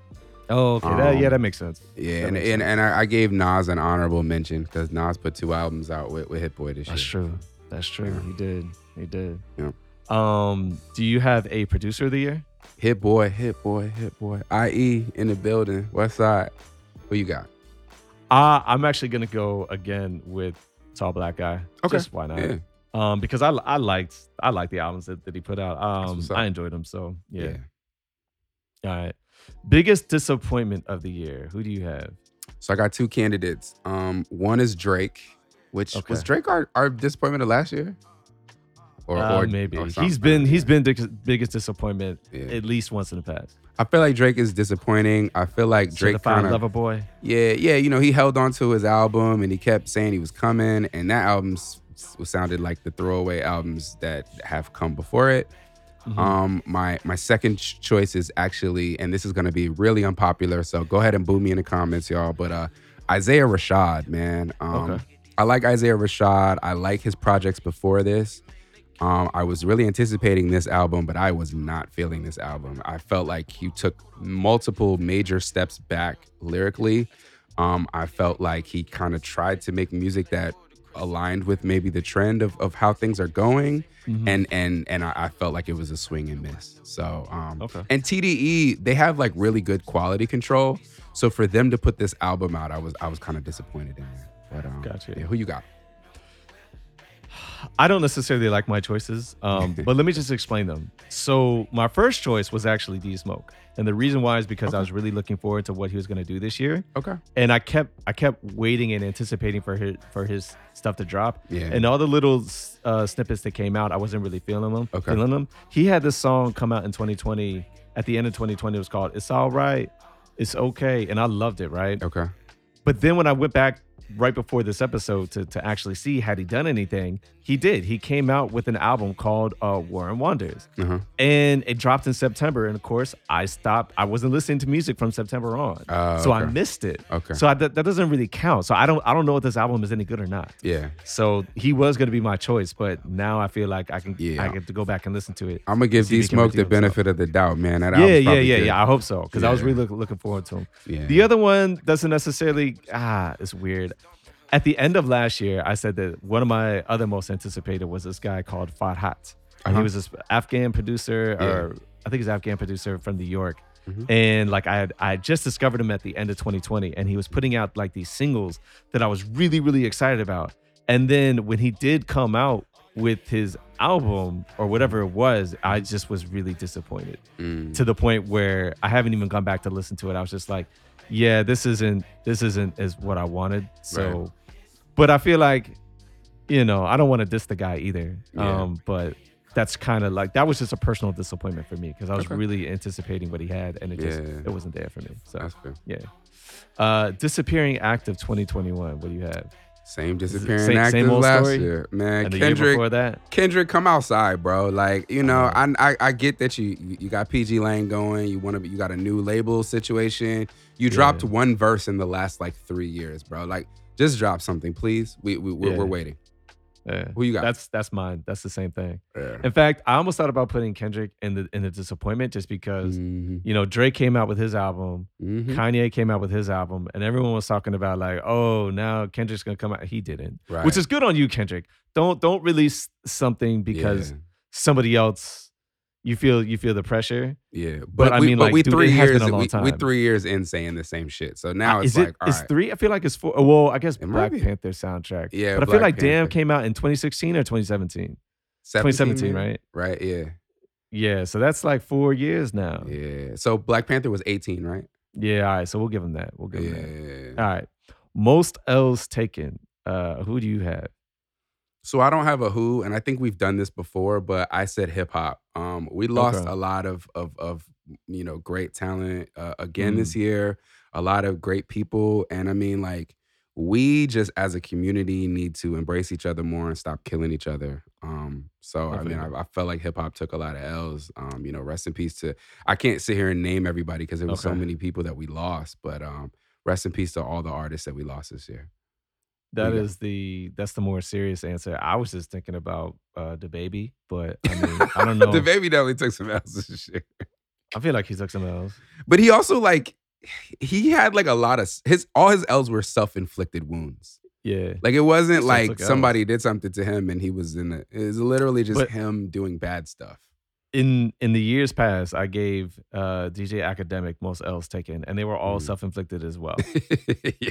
Oh, okay, that, yeah, Um, that makes sense. Yeah, That and and, sense. and I, I gave Nas an honorable mention because Nas put two albums out with, with Hit Boy this year. That's true. That's true. Yeah. He did. He did. Yeah. Um, do you have a producer of the year? Hit Boy, Hit Boy, Hit Boy. IE in the building. West Side. Who you got? Uh, I'm actually gonna go again with Tall Black Guy. Okay. Just why not? Yeah. Um, because I I liked I liked the albums that, that he put out. Um. I enjoyed them. So yeah. yeah. All right. Biggest disappointment of the year. Who do you have? So I got two candidates. Um, one is Drake, which Okay. was Drake our, our disappointment of last year, or Uh, or maybe or he's something. been he's been the biggest disappointment Yeah. at least once in the past. I feel like Drake is disappointing. I feel like Drake Certified kind of Lover Boy. Yeah, yeah, you know, he held on to his album and he kept saying he was coming, and that album s- s- sounded like the throwaway albums that have come before it. Um, my my second ch- choice is actually, and this is gonna be really unpopular, so go ahead and boo me in the comments, y'all. But uh, Isaiah Rashad, man, um, Okay. I like Isaiah Rashad. I like his projects before this. Um, I was really anticipating this album, but I was not feeling this album. I felt like he took multiple major steps back lyrically. Um, I felt like he kind of tried to make music that aligned with maybe the trend of, of how things are going, and and and I, I felt like it was a swing and miss. So um, Okay. and TDE they have like really good quality control. So for them to put this album out, I was I was kind of disappointed in that. But um, Gotcha. yeah, who you got? I don't necessarily like my choices, um, but let me just explain them. So my first choice was actually D Smoke, and the reason why is because I was really looking forward to what he was going to do this year, Okay. and I kept I kept waiting and anticipating for his for his stuff to drop. Yeah. And all the little uh, snippets that came out, I wasn't really feeling them. Okay. Feeling them. He had this song come out in 2020. At the end of 2020, it was called "It's All Right, It's Okay," and I loved it. Right. Okay. But then when I went back right before this episode to, to actually see had he done anything, he did. He came out with an album called uh, War and Wonders. Uh-huh. And it dropped in September. And of course, I stopped. I wasn't listening to music from September on. Oh, so I missed it. Okay. So I, that, that doesn't really count. So I don't I don't know if this album is any good or not. Yeah. So he was going to be my choice, but now I feel like I can Yeah. I get to go back and listen to it. I'm gonna give D Smoke the benefit of the doubt, man. That Yeah, yeah, yeah, good. yeah. I hope so because I was really look, looking forward to him. Yeah. The other one doesn't necessarily ah, it's weird. At the end of last year, I said that one of my other most anticipated was this guy called Farhot. And Uh-huh. he was this Afghan producer, Yeah. or I think he's an Afghan producer from New York. Mhm. And like I had, I had just discovered him at the end of 2020, and he was putting out like these singles that I was really, really excited about. And then when he did come out with his album or whatever it was, I just was really disappointed Mm. to the point where I haven't even gone back to listen to it. I was just like, yeah, this isn't this isn't as what I wanted. So, Right. But I feel like, you know, I don't want to diss the guy either. Yeah. Um, but that's kind of like that was just a personal disappointment for me because I was Okay. really anticipating what he had and it just Yeah. it wasn't there for me. So That's fair. yeah. Uh, disappearing act of 2021. What do you have? Same disappearing same- act same as last story? year, man. And Kendrick, before that? Kendrick, come outside, bro. Like you know, Uh-huh. I, I I get that you you got pgLang going. You want to you got a new label situation. You dropped one verse in the last like three years, bro. Like just drop something, please. We, we we're, Yeah. we're waiting. Yeah. Who you got? That's that's mine. That's the same thing. Yeah. In fact, I almost thought about putting Kendrick in the in the disappointment just because Mhm. you know Drake came out with his album, Mhm. Kanye came out with his album, and everyone was talking about like, oh, now Kendrick's gonna come out. He didn't, Right. which is good on you, Kendrick. Don't don't release something because yeah. somebody else you feel you feel the pressure. Yeah, but, But I we, mean, but like, we dude, three years. been a long we, we three years in saying the same shit. So now it's is like, it right. three? I feel like it's four. Well, I guess It Black. Panther soundtrack. Yeah, but I feel Black like Damn came out in 2016 or 2017. 2017, maybe? right? Right. Yeah. Yeah, so that's like four years now. Yeah. So Black Panther was 18, right? Yeah, all right. So we'll give him that. We'll give him that. All right. Most L's taken. Uh, who do you have? So I don't have a who, and I think we've done this before, but I said hip hop. Um, we lost Okay. a lot of of of you know great talent uh, again this Mm. year. A lot of great people, and I mean like we just as a community need to embrace each other more and stop killing each other. Um, so I mean, Definitely. I, I felt like hip hop took a lot of L's. Um, you know, rest in peace to. I can't sit here and name everybody because there was so Okay. many people that we lost, but um, rest in peace to all the artists that we lost this year. That Yeah. is the that's the more serious answer. I was just thinking about uh DaBaby, but I mean, I don't know. the baby definitely took some L's this year. I feel like he took some L's. But he also like he had like a lot of his all his L's were self-inflicted wounds. Yeah. Like it wasn't like L's. somebody did something to him and he was in it. It was literally just But- him doing bad stuff. In in the years past, I gave uh DJ Akademiks most L's taken, and they were all Mm. self-inflicted as well. yeah.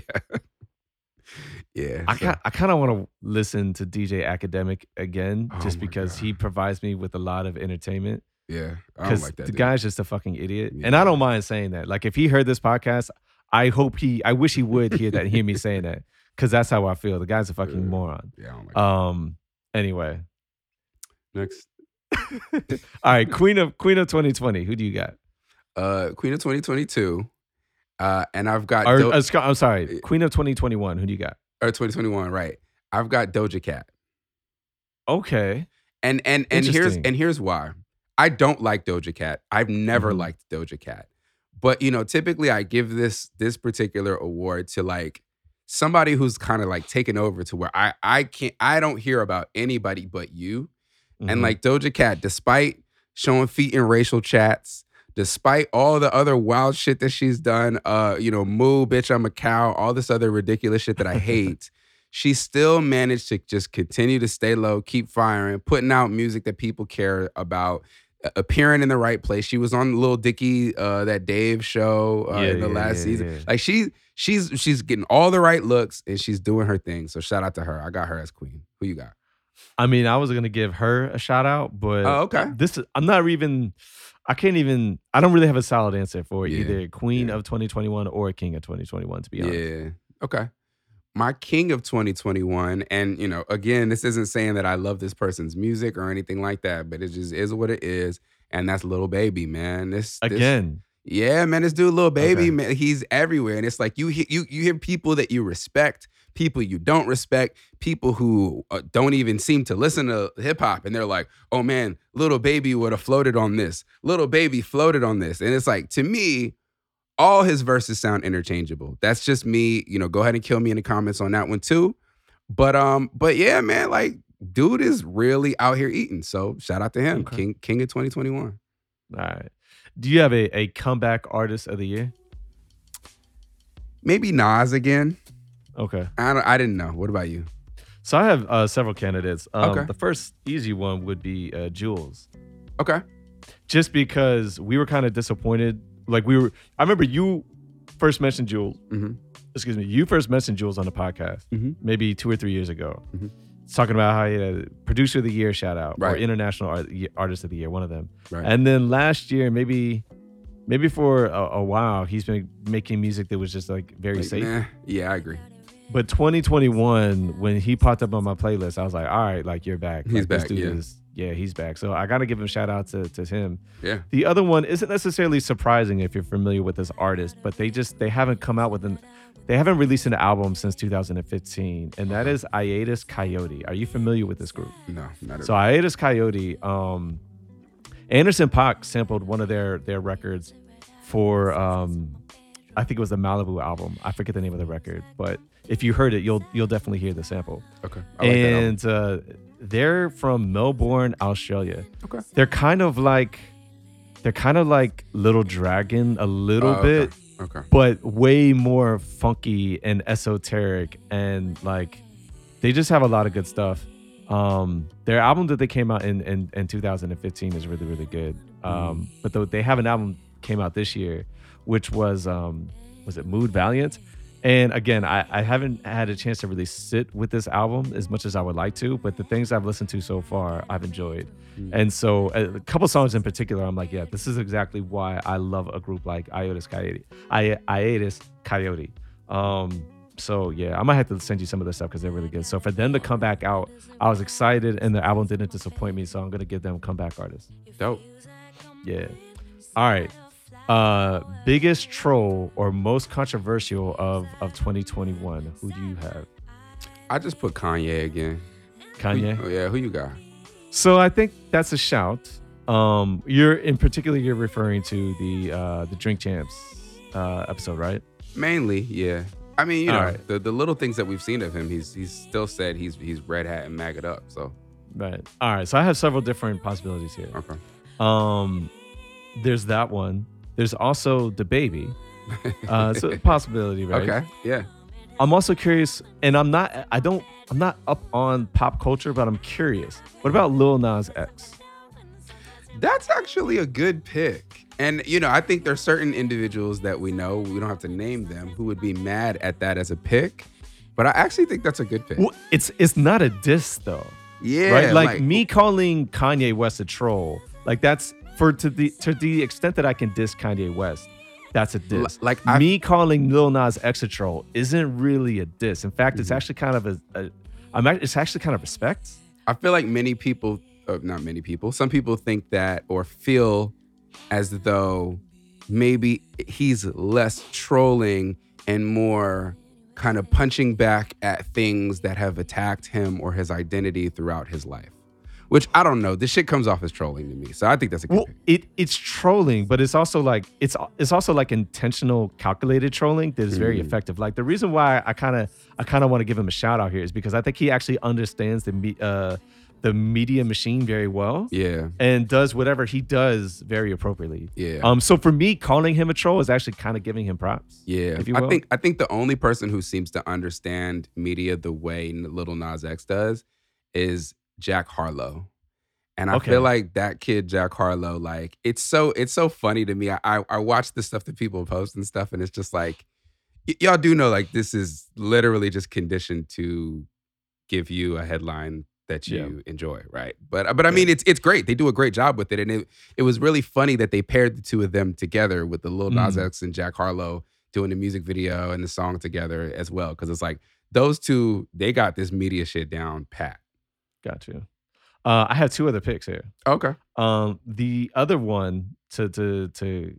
Yeah. I so- kind I kind of want to listen to DJ Akademiks again, Oh just because he provides me with a lot of entertainment. yeah. I don't Because like that. the dude. guy's just a fucking idiot, and I don't mind saying that. Like if he heard this podcast, I hope he, I wish he would hear that, and hear me saying that, because that's how I feel. The guy's a fucking Yeah. moron. Yeah, like that. Um. Anyway, Next. all right, Queen of Queen of 2020. Who do you got? uh, Queen of 2022, uh, and I've got Or, Do- uh, I'm sorry, Queen of 2021. Who do you got? Or 2021, right? I've got Doja Cat, Okay. and and and here's and here's why. I don't like Doja Cat. I've never Mhm. liked Doja Cat, but you know, typically I give this this particular award to like somebody who's kind of like taken over to where I I can't I don't hear about anybody but you. And Mhm. like Doja Cat, despite showing feet in racial chats, despite all the other wild shit that she's done, uh, you know, moo, bitch, I'm a cow, all this other ridiculous shit that I hate, she still managed to just continue to stay low, keep firing, putting out music that people care about. Appearing in the right place, she was on Lil Dicky, uh, that Dave show uh, Yeah, in the yeah, last yeah, season. Like she, she's she's getting all the right looks and she's doing her thing. So shout out to her. I got her as queen. Who you got? I mean, I was gonna give her a shout out, but Oh, okay. this is I'm not even. I can't even. I don't really have a solid answer for Yeah, either Queen yeah. of 2021 or King of 2021. To be honest. Yeah. Okay. My king of 2021, and you know, again, this isn't saying that I love this person's music or anything like that, but it just is what it is, and that's Lil Baby, man. This this- Again, yeah, man, this dude, Lil Baby, Okay. man, he's everywhere, and it's like you you you hear people that you respect, people you don't respect, people who uh, don't even seem to listen to hip hop, and they're like, oh man, Lil Baby would have floated on this, Lil Baby floated on this, and it's like to me all his verses sound interchangeable. That's just me. You know, go ahead and kill me in the comments on that one too. But um, but yeah, man, like dude is really out here eating. So shout out to him, Okay. King King of 2021. all right. Do you have a, a comeback artist of the year? Maybe Nas again. Okay. I don't, I didn't know. What about you? So I have uh, several candidates. Um, Okay. The first easy one would be uh, Jules, Okay. just because we were kind of disappointed. Like we were. I remember you first mentioned Jules. Mhm. Excuse me. You first mentioned Jules on the podcast Mhm. maybe two or three years ago. Mhm. It's talking about how he had a producer of the year shout out or Right. international art, artist of the year, one of them. Right. And then last year, maybe maybe for a, a while, he's been making music that was just like very Like, safe. nah, yeah, I agree. But 2021, when he popped up on my playlist, I was like, all right, like you're back. He's Like, back, yeah. yeah, he's back. So I got to give him a shout out to, to him. Yeah. The other one isn't necessarily surprising if you're familiar with this artist, but they just they haven't come out with an they haven't released an album since 2015, and that is Hiatus Kaiyote. Are you familiar with this group? No, not at all. So Hiatus Kaiyote, um, Anderson Paak sampled one of their their records for um, I think it was the Malibu album. I forget the name of the record, but if you heard it, you'll you'll definitely hear the sample. Okay. Like and uh, they're from Melbourne, Australia. Okay. They're kind of like they're kind of like Little Dragon a little okay. bit, Okay. but way more funky and esoteric and like they just have a lot of good stuff. Um, their album that they came out in in, in 2015 is really really good. Um, but though they have an album came out this year, which was um, was it Mood Valiant? And again, I, I haven't had a chance to really sit with this album as much as I would like to, but the things I've listened to so far, I've enjoyed. And so a, couple songs in particular, I'm like, yeah, this is exactly why I love a group like Hiatus Kaiyote. I Hiatus Kaiyote. Um, so yeah, I might have to send you some of this stuff because they're really good. So for them to come back out, I was excited, and the album didn't disappoint me. So I'm gonna give them comeback artists. Dope. Yeah. All right. Uh, biggest troll or most controversial of of 2021. Who do you have? I just put Kanye again. Kanye. oh, yeah. Who you got? So I think that's a shout. Um, you're in particular you're referring to the uh the Drink Champs uh episode, right? Mainly, yeah. I mean, you know, Alright. the, the little things that we've seen of him, he's he's still said he's he's red hat and maggot up. So Right. All right. So I have several different possibilities here. okay. Um, there's that one. There's also DaBaby. Uh, it's a possibility, right? Okay. Yeah. I'm also curious, and I'm not. I don't. I'm not up on pop culture, but I'm curious. What about Lil Nas X? That's actually a good pick. And you know, I think there's certain individuals that we know, we don't have to name them, who would be mad at that as a pick. But I actually think that's a good pick. Well, it's it's not a diss though, Yeah. right? Like, me calling Kanye West a troll, like that's for to the to the extent that I can diss Kanye West. That's a diss. like, I- me calling Lil Nas X a troll isn't really a diss. In fact, Mm-hmm. it's actually kind of a, a I'm act- it's actually kind of respect. I feel like many people, uh, not many people, some people think that or feel as though maybe he's less trolling and more kind of punching back at things that have attacked him or his identity throughout his life. Which I don't know. This shit comes off as trolling to me. So I think that's a good Well, pick. it it's trolling, but it's also like it's it's also like intentional, calculated trolling that is very Mm. effective. Like the reason why I kind of I kind of want to give him a shout out here is because I think he actually understands the me, uh the media machine very well Yeah. and does whatever he does very appropriately. Yeah. Um. So for me, calling him a troll is actually kind of giving him props. Yeah, if you I think I think the only person who seems to understand media the way Lil Nas X does is Jack Harlow, and I Okay. feel like that kid Jack Harlow, like it's so it's so funny to me. I I, I watch the stuff that people post and stuff, and it's just like y- y'all do know like this is literally just conditioned to give you a headline that Yeah. you enjoy, right? But but I mean it's it's great. They do a great job with it, and it it was really funny that they paired the two of them together with the Lil Nas Mm. X and Jack Harlow doing the music video and the song together as well. Because it's like those two, they got this media shit down pat. Got you. Uh, I have two other picks here. Okay. Um, the other one to to to,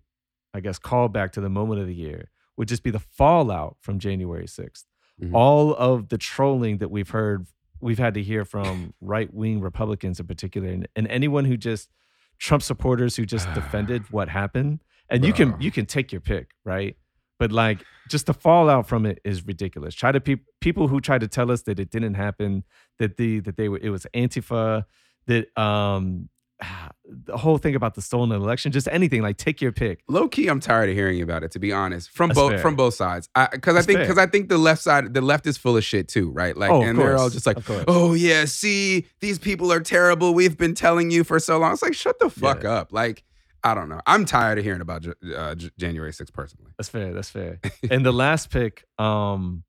I guess, call back to the moment of the year would just be the fallout from January 6th. Mhm. All of the trolling that we've heard, we've had to hear from right wing Republicans in particular, and, and anyone who just Trump supporters who just defended what happened. And you can you can take your pick, right? But like, just the fallout from it is ridiculous. Try to pe- people who try to tell us that it didn't happen, that the that they were it was Antifa, that um the whole thing about the stolen election, just anything like take your pick. Low key, I'm tired of hearing about it. To be honest, from That's both fair. from both sides, because I, That's think because I think the left side, the left is full of shit too, right? Like, Oh, and they're all just like, oh yeah, see, these people are terrible. We've been telling you for so long. It's like, shut the fuck Yeah. up. Like, I don't know. I'm tired of hearing about uh, January 6th personally. That's fair. That's fair. and the last pick, um,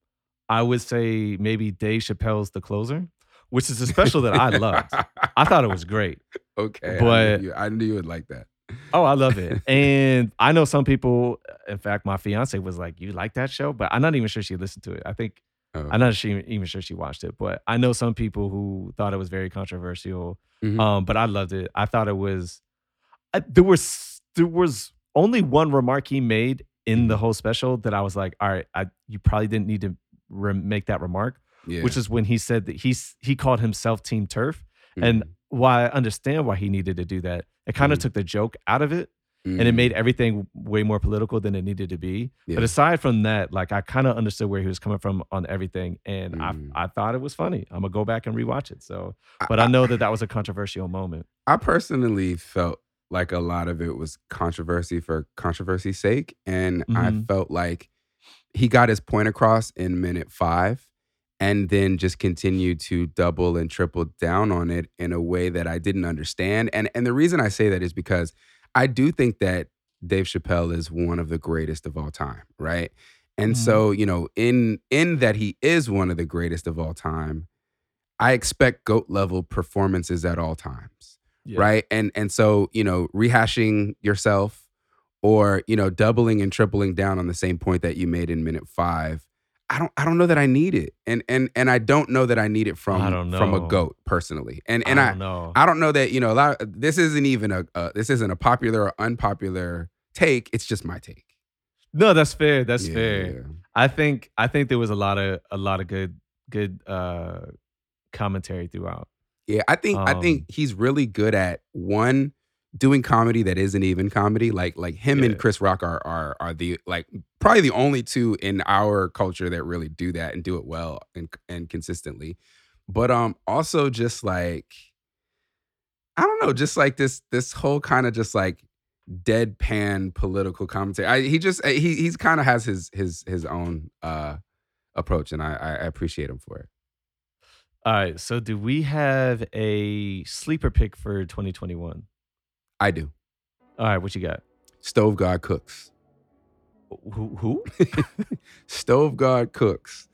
I would say maybe Dave Chappelle's The Closer, which is a special that I loved. I thought it was great. okay, I But- knew, you, I knew you would like that. Oh, I love it. And I know some people, in fact, my fiance was like, You like that show? But I'm not even sure she listened to it. I think Oh. I'm not even sure she watched it, but I know some people who thought it was very controversial. Mhm. Um, but I loved it. I thought it was I, there was there was only one remark he made in the whole special that I was like, all right, I you probably didn't need to re- make that remark, yeah. which is when he said that he's he called himself Team TERF. And Mhm. while I understand why he needed to do that, it kind of Mhm. took the joke out of it and it made everything way more political than it needed to be. Yeah. But aside from that, like I kind of understood where he was coming from on everything, and Mhm. I I thought it was funny. I'm gonna go back and rewatch it. So, I- but I know that that was a controversial moment. I personally felt like a lot of it was controversy for controversy's sake. And I Mhm. felt like he got his point across in minute five and then just continued to double and triple down on it in a way that I didn't understand. And and the reason I say that is because I do think that Dave Chappelle is one of the greatest of all time, right? And Mhm. so, you know, in in that he is one of the greatest of all time, I expect goat level performances at all times Yeah. right and and so you know rehashing yourself or you know doubling and tripling down on the same point that you made in minute 5 I don't I don't know that I need it and and and I don't know that I need it from I from a goat personally and and I I don't know. I don't know that you know a lot this isn't even a uh, this isn't a popular or unpopular take it's just my take no, that's fair. That's Yeah. fair. I think I think there was a lot of a lot of good good uh commentary throughout. Yeah, I think I Um, think he's really good at one doing comedy that isn't even comedy. Like like him Yeah. and Chris Rock are are are the like probably the only two in our culture that really do that and do it well and and consistently. But um also just like I don't know, just like this this whole kind of just like deadpan political commentary. I, he just he he's kind of has his his his own uh approach and I I appreciate him for it. All right. So do we have a sleeper pick for 2021? I do. All right, what you got? Stove God Cooks. Who who? Stove God Cooks.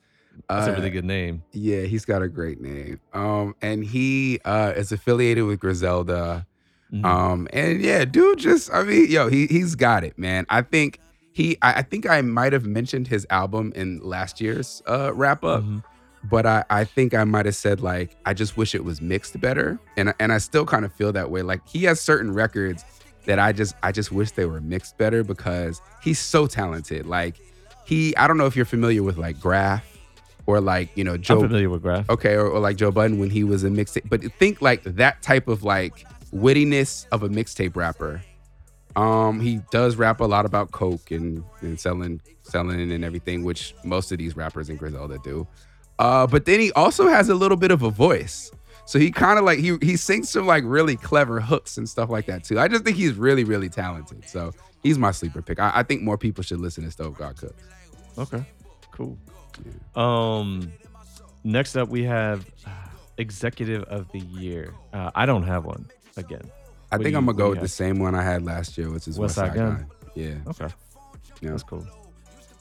That's a really Uh, good name. Yeah, he's got a great name. Um, and he uh is affiliated with Griselda. Mhm. Um, and yeah, dude, just I mean, yo, he he's got it, man. I think he, I, I think I might have mentioned his album in last year's uh wrap up, Mhm. But I I think I might have said like I just wish it was mixed better, and I- and I still kind of feel that way. Like he has certain records that I just I just wish they were mixed better because he's so talented. Like he I don't know if you're familiar with like Grafh or like, you know, Joe. I'm familiar with Grafh. okay, or, or like Joe Budden when he was a mixtape. But think like that type of like wittiness of a mixtape rapper. Um, he does rap a lot about coke and, and selling selling and everything, which most of these rappers in Griselda do. Uh, but then he also has a little bit of a voice. So he kind of like he he sings some like really clever hooks and stuff like that too. I just think he's really really talented. So he's my sleeper pick. I, I think more people should listen to Stove God Cooks. Okay, cool. Um, next up we have uh, executive of the year. Uh, I don't have one again. I What think do I'm gonna go with the same one I had last year, which is West Side? Gun. Yeah. Okay, Yeah. that's cool.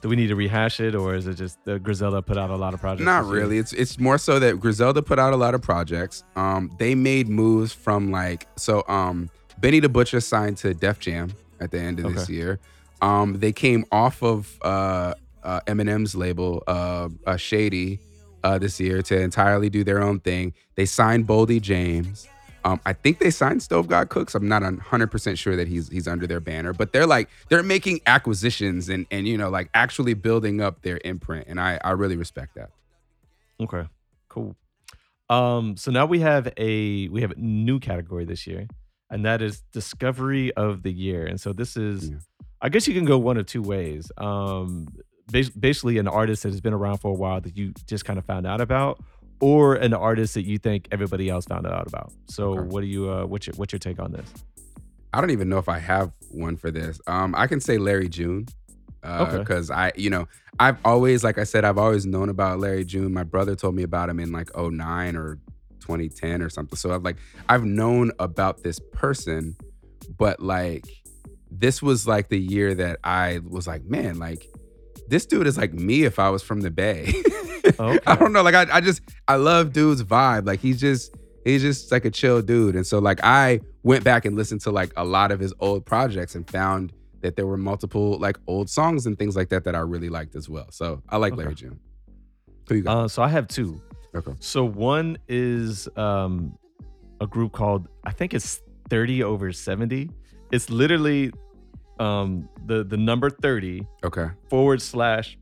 Do we need to rehash it, or is it just the Griselda put out a lot of projects? Not really. It's it's more so that Griselda put out a lot of projects. Um, they made moves from like so. Um, Benny the Butcher signed to Def Jam at the end of this year. Um, they came off of uh, uh, Eminem's label, uh, uh, Shady, uh, this year to entirely do their own thing. They signed Boldy James. Um, I think they signed Stove God Cooks. I'm not 100 percent sure that he's he's under their banner, but they're like they're making acquisitions and and you know like actually building up their imprint, and I I really respect that. Okay, cool. Um, so now we have a we have a new category this year, and that is discovery of the year. And so this is, Yeah. I guess you can go one of two ways. Um, basically an artist that has been around for a while that you just kind of found out about, or an artist that you think everybody else found out about. So Okay. what do you uh, what's your what's your take on this? I don't even know if I have one for this. Um, I can say Larry June. Uh, Okay. Because I, you know, I've always, like I said, I've always known about Larry June. My brother told me about him in like 09 or 2010 or something. So I've like, I've known about this person, but like, this was like the year that I was like, man, like, this dude is like me if I was from the Bay. Okay. I don't know. Like, I, I just, I love dude's vibe. Like, he's just, he's just like a chill dude. And so like I went back and listened to like a lot of his old projects and found that there were multiple like old songs and things like that that I really liked as well. So I like Okay. Larry June. Who you got? Uh, so I have two. okay. So one is um, a group called I think it's 30 over 70. It's literally um, the the number 30 Okay. forward slash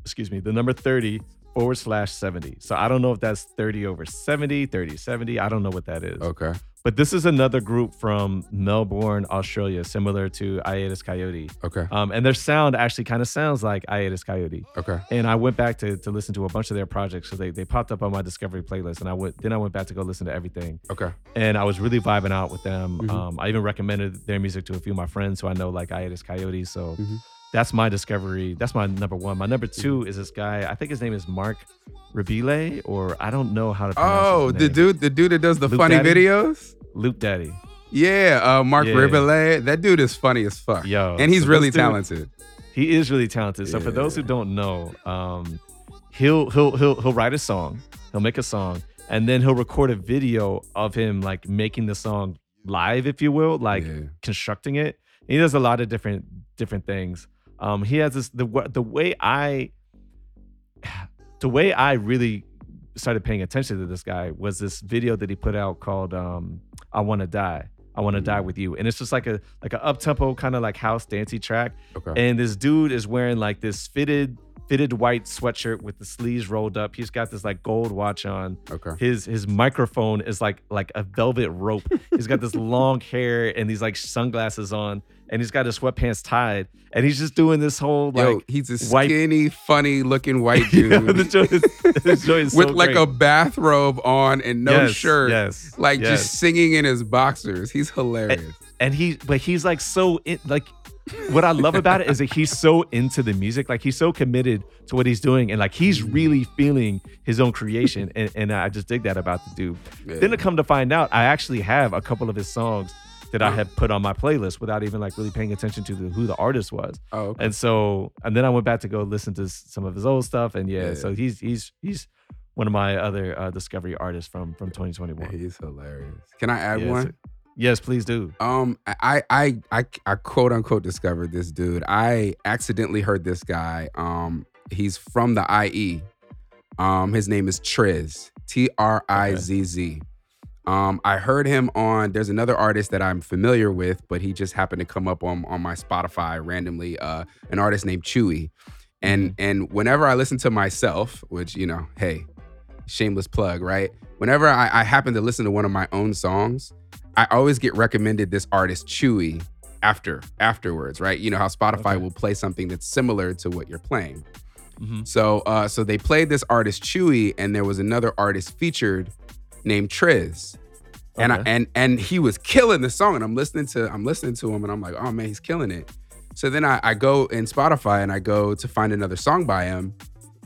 excuse me, the number 30 forward slash 70. So I don't know if that's 30 over 70, 30 70. I don't know what that is. Okay. But this is another group from Melbourne, Australia, similar to Hiatus Kaiyote. Okay. Um, and their sound actually kind of sounds like Hiatus Kaiyote. Okay. And I went back to, to listen to a bunch of their projects. So they, they popped up on my discovery playlist. And I went then I went back to go listen to everything. Okay. And I was really vibing out with them. Mhm. Um, I even recommended their music to a few of my friends who I know like Hiatus Kaiyote. So Mhm. That's my discovery. That's my number one. My number 2 is this guy. I think his name is Mark Rabile, or I don't know how to pronounce Oh, the dude, the dude that does the Loop funny Daddy? videos. Loop Daddy. Yeah, uh, Mark Yeah. That dude is funny as fuck. Yo, and he's so really dude- talented. He is really talented. So for those who don't know, um, he'll he'll he'll he'll write a song, he'll make a song, and then he'll record a video of him like making the song live, if you will, like Yeah. constructing it. He does a lot of different different things. Um, he has this the the way I the way I really started paying attention to this guy was this video that he put out called um, "I Want to Die." I want to die with you, and it's just like a like a up tempo kind of like house dancey track. Okay. And this dude is wearing like this fitted fitted white sweatshirt with the sleeves rolled up. He's got this like gold watch on. okay. His his microphone is like like a velvet rope. He's got this long hair and these like sunglasses on, and he's got his sweatpants tied, and he's just doing this whole Yo, like he's a white- skinny, funny looking white dude Yeah, the joint is, joint is with so like great. a bathrobe on and no Yes, shirt. Yes, Like yes. just singing in his boxers. He's hilarious. and he but he's like so in, like what I love about it is that he's so into the music, like he's so committed to what he's doing, and like he's really feeling his own creation, and, and I just dig that about the dude. Yeah. Then to come to find out, I actually have a couple of his songs that I had put on my playlist without even like really paying attention to the, who the artist was, oh, okay. and so and then I went back to go listen to some of his old stuff, and yeah, Yeah. so he's he's he's one of my other uh, discovery artists from from 2021. he's hilarious. Can I add Yeah, one? so- yes, please do. Um, I, I, I, I quote unquote discovered this dude. I accidentally heard this guy. Um, he's from the IE. Um, his name is Trizz. T R I Z Z. Um, I heard him on. There's another artist that I'm familiar with, but he just happened to come up on on my Spotify randomly. Uh, an artist named Chewy, and and whenever I listen to myself, which you know, hey, shameless plug, right? Whenever I, I happen to listen to one of my own songs, I always get recommended this artist Chewy after afterwards, right? You know how Spotify Okay. will play something that's similar to what you're playing. Mhm. So uh so they played this artist Chewy and there was another artist featured named Trizz. And I, and and he was killing the song and I'm listening to I'm listening to him and I'm like, "Oh man, he's killing it." So then I, I go in Spotify and I go to find another song by him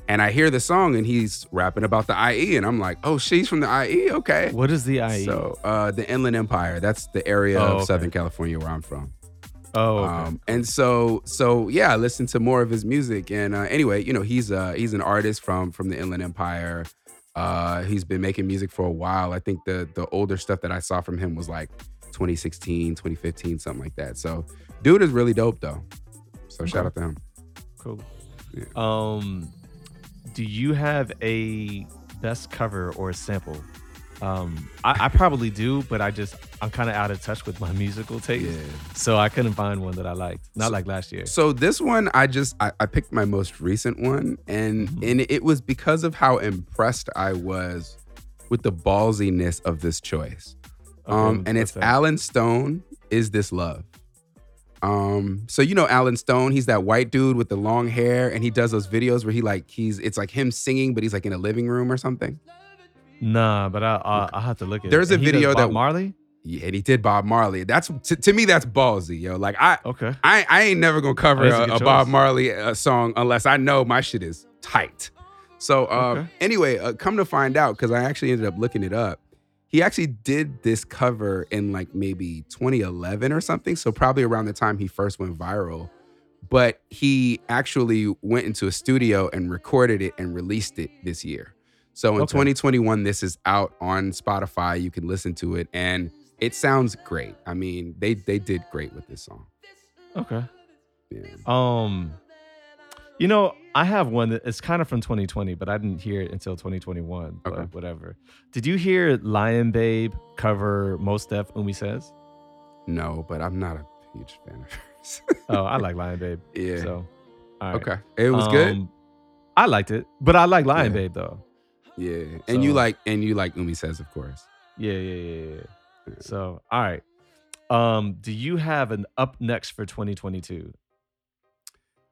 and I hear the song and he's rapping about the IE and I'm like, "Oh, she's from the IE. Okay." What is the IE? So, uh the Inland Empire, that's the area Oh, of okay. Southern California where I'm from. oh, okay. Um, and so, so yeah, I listened to more of his music. And uh, anyway, you know, he's uh, he's an artist from from the Inland Empire. Uh, he's been making music for a while. I think the the older stuff that I saw from him was like 2016, 2015, something like that. So, dude is really dope though. So shout out to him. cool. Yeah. Um, do you have a best cover or a sample? Um, I, I probably do, but I just I'm kind of out of touch with my musical taste, so I couldn't find one that I liked. Not So- like last year. So this one, I just I, I picked my most recent one, and Mhm. and it was because of how impressed I was with the ballsiness of this choice. Um, and it's? Allen Stone. Is this love? Um, so you know Allen Stone, he's that white dude with the long hair, and he does those videos where he like he's it's like him singing, but he's like in a living room or something. Nah, but I I I'll have to look at. There's it. a video that- Marley. Yeah, and he did Bob Marley. That's to, to me that's ballsy, yo. Like I Okay. I, I ain't never gonna cover a a, a Bob. Marley uh, song unless I know my shit is tight. So uh, Okay. anyway, uh, come to find out, because I actually ended up looking it up. He actually did this cover in like maybe 2011 or something. So probably around the time he first went viral. But he actually went into a studio and recorded it and released it this year. So in Okay. 2021, this is out on Spotify. You can listen to it, and it sounds great. I mean, they they did great with this song. Okay. Yeah. Um, you know, I have one that it's kind of from 2020, but I didn't hear it until 2021. But Okay. whatever. Did you hear Lion Babe cover Mos Def Umi Says? No, but I'm not a huge fan of hers. Oh, I like Lion Babe. yeah. So, right. okay. It was good. Um, I liked it, but I like Lion Yeah. Babe though. Yeah. And you like and you like Umi says, of course. Yeah, yeah, yeah, yeah. So, all right. Um, do you have an up next for 2022?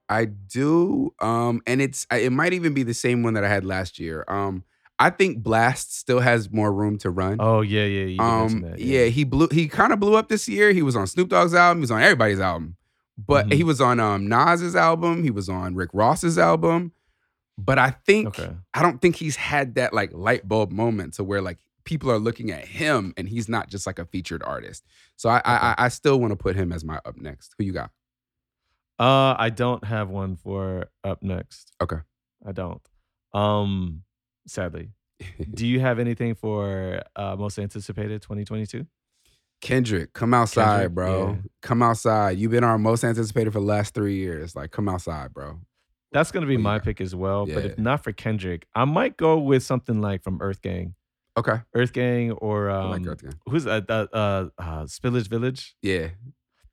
I do. Um, and it's it might even be the same one that I had last year. Um, I think Blxst still has more room to run. Oh yeah, yeah. You um, that, yeah. he blew. He kind of blew up this year. He was on Snoop Dogg's album. He was on everybody's album, but Mhm. he was on um Nas's album. He was on Rick Ross's album. But I think Okay. I don't think he's had that like light bulb moment to where like people are looking at him and he's not just like a featured artist. So I I, I, I still want to put him as my up next. Who you got? Uh, I don't have one for up next. Okay. I don't. Um, sadly. Do you have anything for uh most anticipated 2022? Kendrick, come outside, Kendrick, bro. yeah. Come outside. You've been our most anticipated for the last three years. Like, come outside, bro. That's gonna be What my pick as well. But if not for Kendrick, I might go with something like from Earth Gang, Okay. Earth Gang, or I um, like Earth Gang. who's uh, uh, uh, uh Spillage Village. Yeah.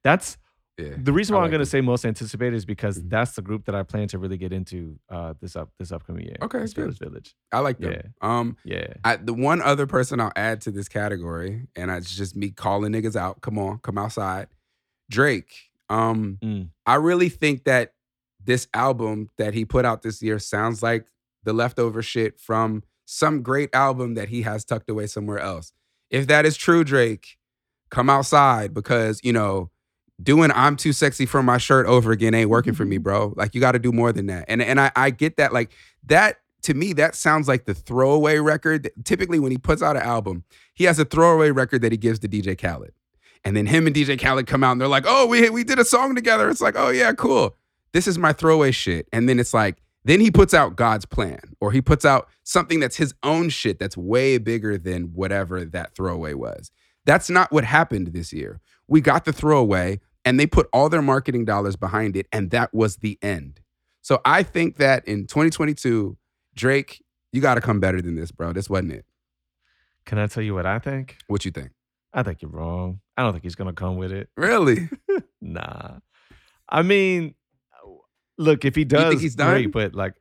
That's Yeah. the reason why I'm gonna them. say most anticipated is because Mhm. that's the group that I plan to really get into uh this up this upcoming year. Okay, Spillage. Village. I like them. Yeah. Um, Yeah. I, the one other person I'll add to this category, and it's just me calling niggas out. Come on, come outside. Drake. Um, Mm. I really think that this album that he put out this year sounds like the leftover shit from some great album that he has tucked away somewhere else. If that is true, Drake, come outside because, you know, doing I'm too sexy for my shirt over again ain't working for me, mm-hmm. bro. Like you got to do more than that. And and I I get that like that to me that sounds like the throwaway record. Typically when he puts out an album, he has a throwaway record that he gives to DJ Khaled. And then him and DJ Khaled come out and they're like, "Oh, we we did a song together." It's like, "Oh yeah, cool." This is my throwaway shit. And then it's like then he puts out God's plan or he puts out something that's his own shit that's way bigger than whatever that throwaway was. That's not what happened this year. We got the throwaway and they put all their marketing dollars behind it and that was the end. So I think that in 2022, Drake, you got to come better than this, bro. This wasn't it. Can I tell you what I think? What you think? I think you're wrong. I don't think he's gonna come with it. Really? Nah. I mean, look, if he does, think he's great, done? but like,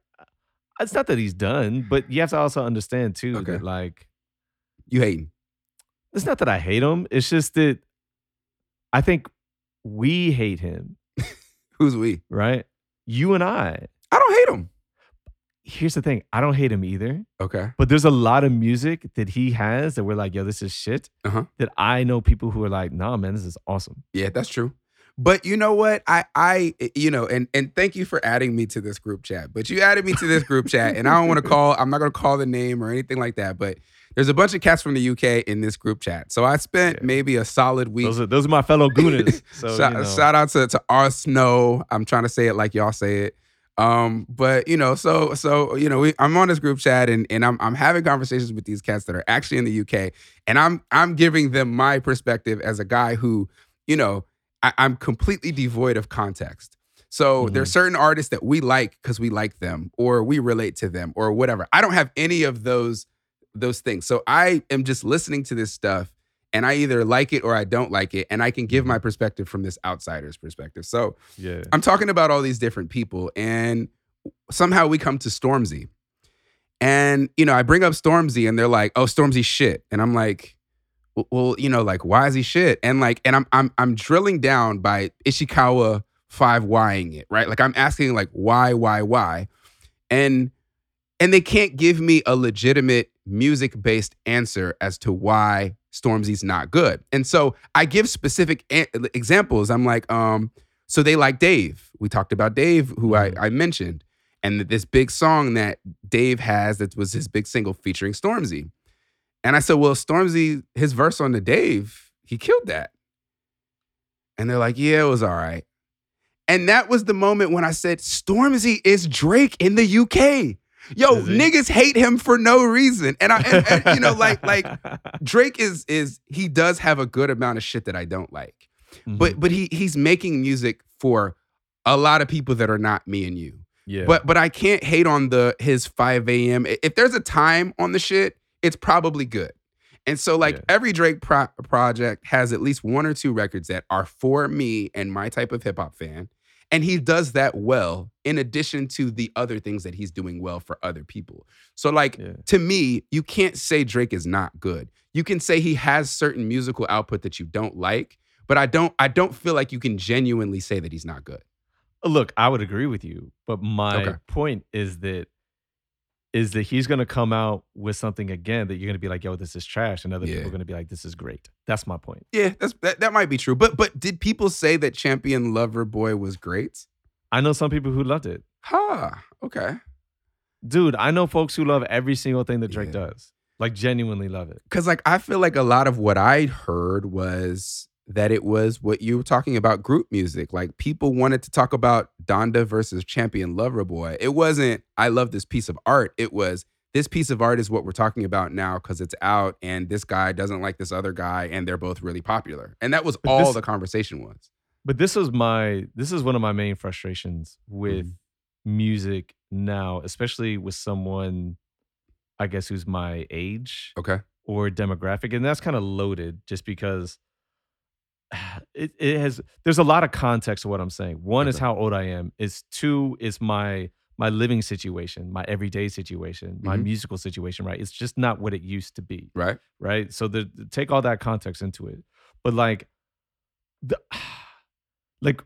it's not that he's done, but you have to also understand too Okay. that like, You hating? it's not that I hate him. It's just that I think we hate him, Who's we? right? You and I. I don't hate him. Here's the thing: I don't hate him either. Okay. But there's a lot of music that he has that we're like, yo, this is shit. Uh-huh. That I know people who are like, nah, man, this is awesome. Yeah, that's true. But you know what? I I you know, and and thank you for adding me to this group chat. But you added me to this group chat, and I don't want to call. I'm not going to call the name or anything like that. But there's a bunch of cats from the UK in this group chat. So I spent Yeah. maybe a solid week. Those are those are my fellow gooners. So shout, you know. shout out to to Arsenal. I'm trying to say it like y'all say it. Um, but you know, so so you know, we, I'm on this group chat and and I'm I'm having conversations with these cats that are actually in the UK, and I'm I'm giving them my perspective as a guy who, you know, I, I'm completely devoid of context. So Mhm. there's certain artists that we like because we like them or we relate to them or whatever. I don't have any of those those things. So I am just listening to this stuff and I either like it or I don't like it. And I can give my perspective from this outsider's perspective. So yeah. I'm talking about all these different people, and somehow we come to Stormzy. And, you know, I bring up Stormzy and they're like, oh, Stormzy shit. And I'm like, "Well- you know, like, why is he shit? And like, and I'm I'm I'm drilling down by Ishikawa 5Ying it, right? Like I'm asking like why, why, why? And and they can't give me a legitimate music-based answer as to why Stormzy's not good. And so I give specific examples. I'm like, um, so they like Dave. We talked about Dave, who I, I mentioned, and this big song that Dave has that was his big single featuring Stormzy. And I said, well, Stormzy, his verse on the Dave, he killed that. And they're like, yeah, it was all right. And that was the moment when I said, Stormzy is Drake in the UK. Yo, niggas hate him for no reason. And I, and, and, you know, like, like Drake is is he does have a good amount of shit that I don't like. Mhm. But but he he's making music for a lot of people that are not me and you. yeah. But but I can't hate on the his 5 a.m. If there's a time on the shit, it's probably good. And so like Yeah. every Drake pro- project has at least one or two records that are for me and my type of hip hop fan. And he does that well in addition to the other things that he's doing well for other people. So like yeah. to me, you can't say Drake is not good. You can say he has certain musical output that you don't like, but I don't I don't feel like you can genuinely say that he's not good. Look, I would agree with you, but my Okay. point is that is that he's gonna come out with something again that you're gonna be like, yo, this is trash, and other people are gonna be like, this is great. That's my point. Yeah, that's that, that might be true. But but did people say that Champion Lover Boy was great? I know some people who loved it. Ha, okay. Dude, I know folks who love every single thing that Drake Yeah. does. Like genuinely love it. Cause like I feel like a lot of what I heard was that it was what you were talking about group music. Like people wanted to talk about Donda versus Champion Lover Boy. It wasn't I love this piece of art. It was this piece of art is what we're talking about now because it's out and this guy doesn't like this other guy and they're both really popular. And that was But all this- the conversation was. But this is my this is one of my main frustrations with Mm-hmm. music now, especially with someone I guess who's my age Okay. or demographic. And that's kind of loaded just because it, it has there's a lot of context to what I'm saying. One is how old I am. Is two is my my living situation, my everyday situation, my Mhm. musical situation, right? It's just not what it used to be Right. right? So the, take all that context into it. But like the like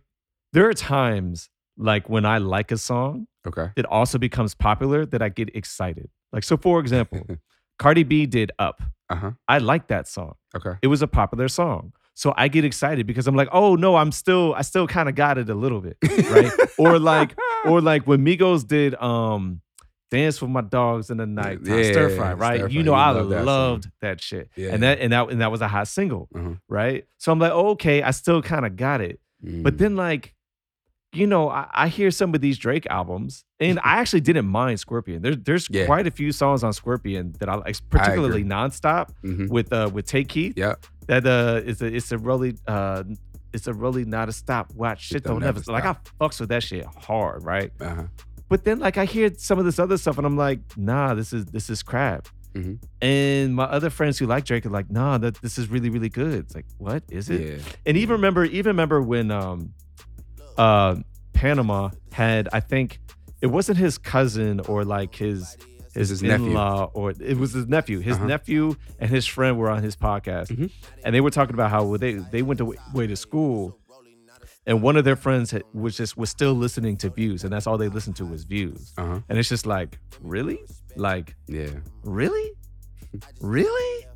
there are times like when I like a song, Okay. it also becomes popular that I get excited. Like so for example, Cardi B did Up. Uh-huh. I like that song. Okay. It was a popular song. So I get excited because I'm like, "Oh no, I'm still I still kind of got it a little bit." Right? or like or like when Migos did um Dance with My Dogs in the Night, Yeah, Stir Fry, right? Stir You know You I love that song. loved that shit. Yeah. And that and that and that was a hot single, Uh-huh. right? So I'm like, oh, okay, I still kind of got it. But Mm. then like, you know, I, I hear some of these Drake albums, and I actually didn't mind Scorpion. There's there's Yeah. quite a few songs on Scorpion that I like, particularly nonstop Mhm. with uh with Take Keith. Yeah. That uh is a it's a really uh it's a really not a stop watch shit don't don't never never like I fucks with that shit hard, right? Uh-huh. But then like I hear some of this other stuff and I'm like, nah, this is this is crap. Mhm. And my other friends who like Drake are like, nah, that this is really, really good. It's like, what is it? Yeah. And even remember, even remember when um uh Panama had, I think it wasn't his cousin or like his his, his nephew. in-law or it was his nephew. His Uh-huh. nephew and his friend were on his podcast, Mhm. and they were talking about how they they went to, way to school, and one of their friends had, was just was still listening to Views, and that's all they listened to was Views, Uh-huh. and it's just like really, like Yeah. really, really.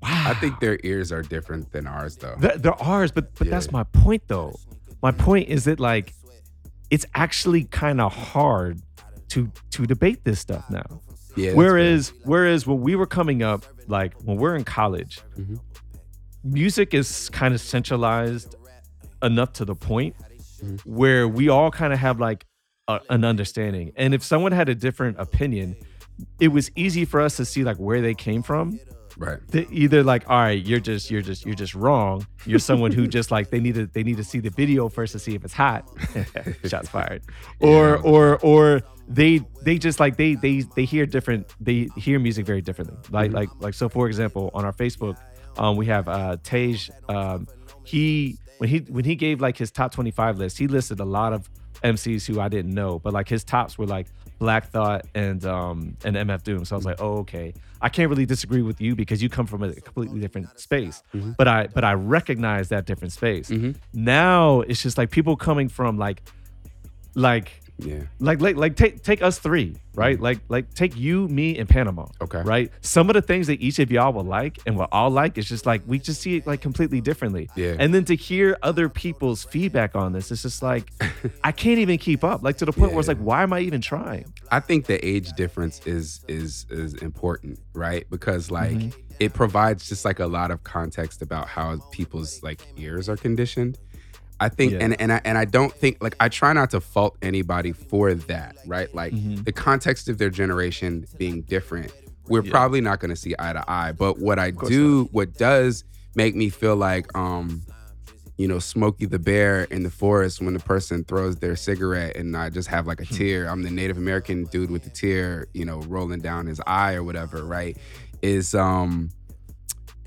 Wow. I think their ears are different than ours though. Th- they're ours, but but that's my point though. My point is that like it's actually kind of hard to to debate this stuff now. yeah. whereas whereas when we were coming up, like when we're in college, Mhm. music is kind of centralized enough to the point Mhm. where we all kind of have like a, an understanding. And if someone had a different opinion, it was easy for us to see like where they came from right. either like all right you're just you're just you're just wrong you're someone who just like they need to they need to see the video first to see if it's hot shots fired or Yeah. or or they they just like they they they hear different they hear music very differently like Mhm. like like so for example on our facebook um we have uh Tej um he when he when he gave like his top 25 list he listed a lot of MCs who I didn't know but like his tops were like Black Thought and um and MF Doom so I was like oh okay I can't really disagree with you because you come from a completely different space Mhm. but I but I recognize that different space Mhm. now it's just like people coming from like like Yeah. like like like take take us three right like like take you me and panama Okay. right some of the things that each of y'all will like and will all like is just like we just see it like completely differently Yeah. and then to hear other people's feedback on this it's just like i can't even keep up like to the point where it's like why am i even trying I think the age difference is is is important, right? Because like Mhm. it provides just like a lot of context about how people's like ears are conditioned. I think Yeah. and and I and I don't think like I try not to fault anybody for that, right? Like Mhm. the context of their generation being different. We're Yeah. probably not going to see eye to eye, but what I do what does make me feel like um you know, Smokey the Bear in the forest when the person throws their cigarette and I just have like a tear. I'm the Native American dude with the tear, you know, rolling down his eye or whatever, right? Is um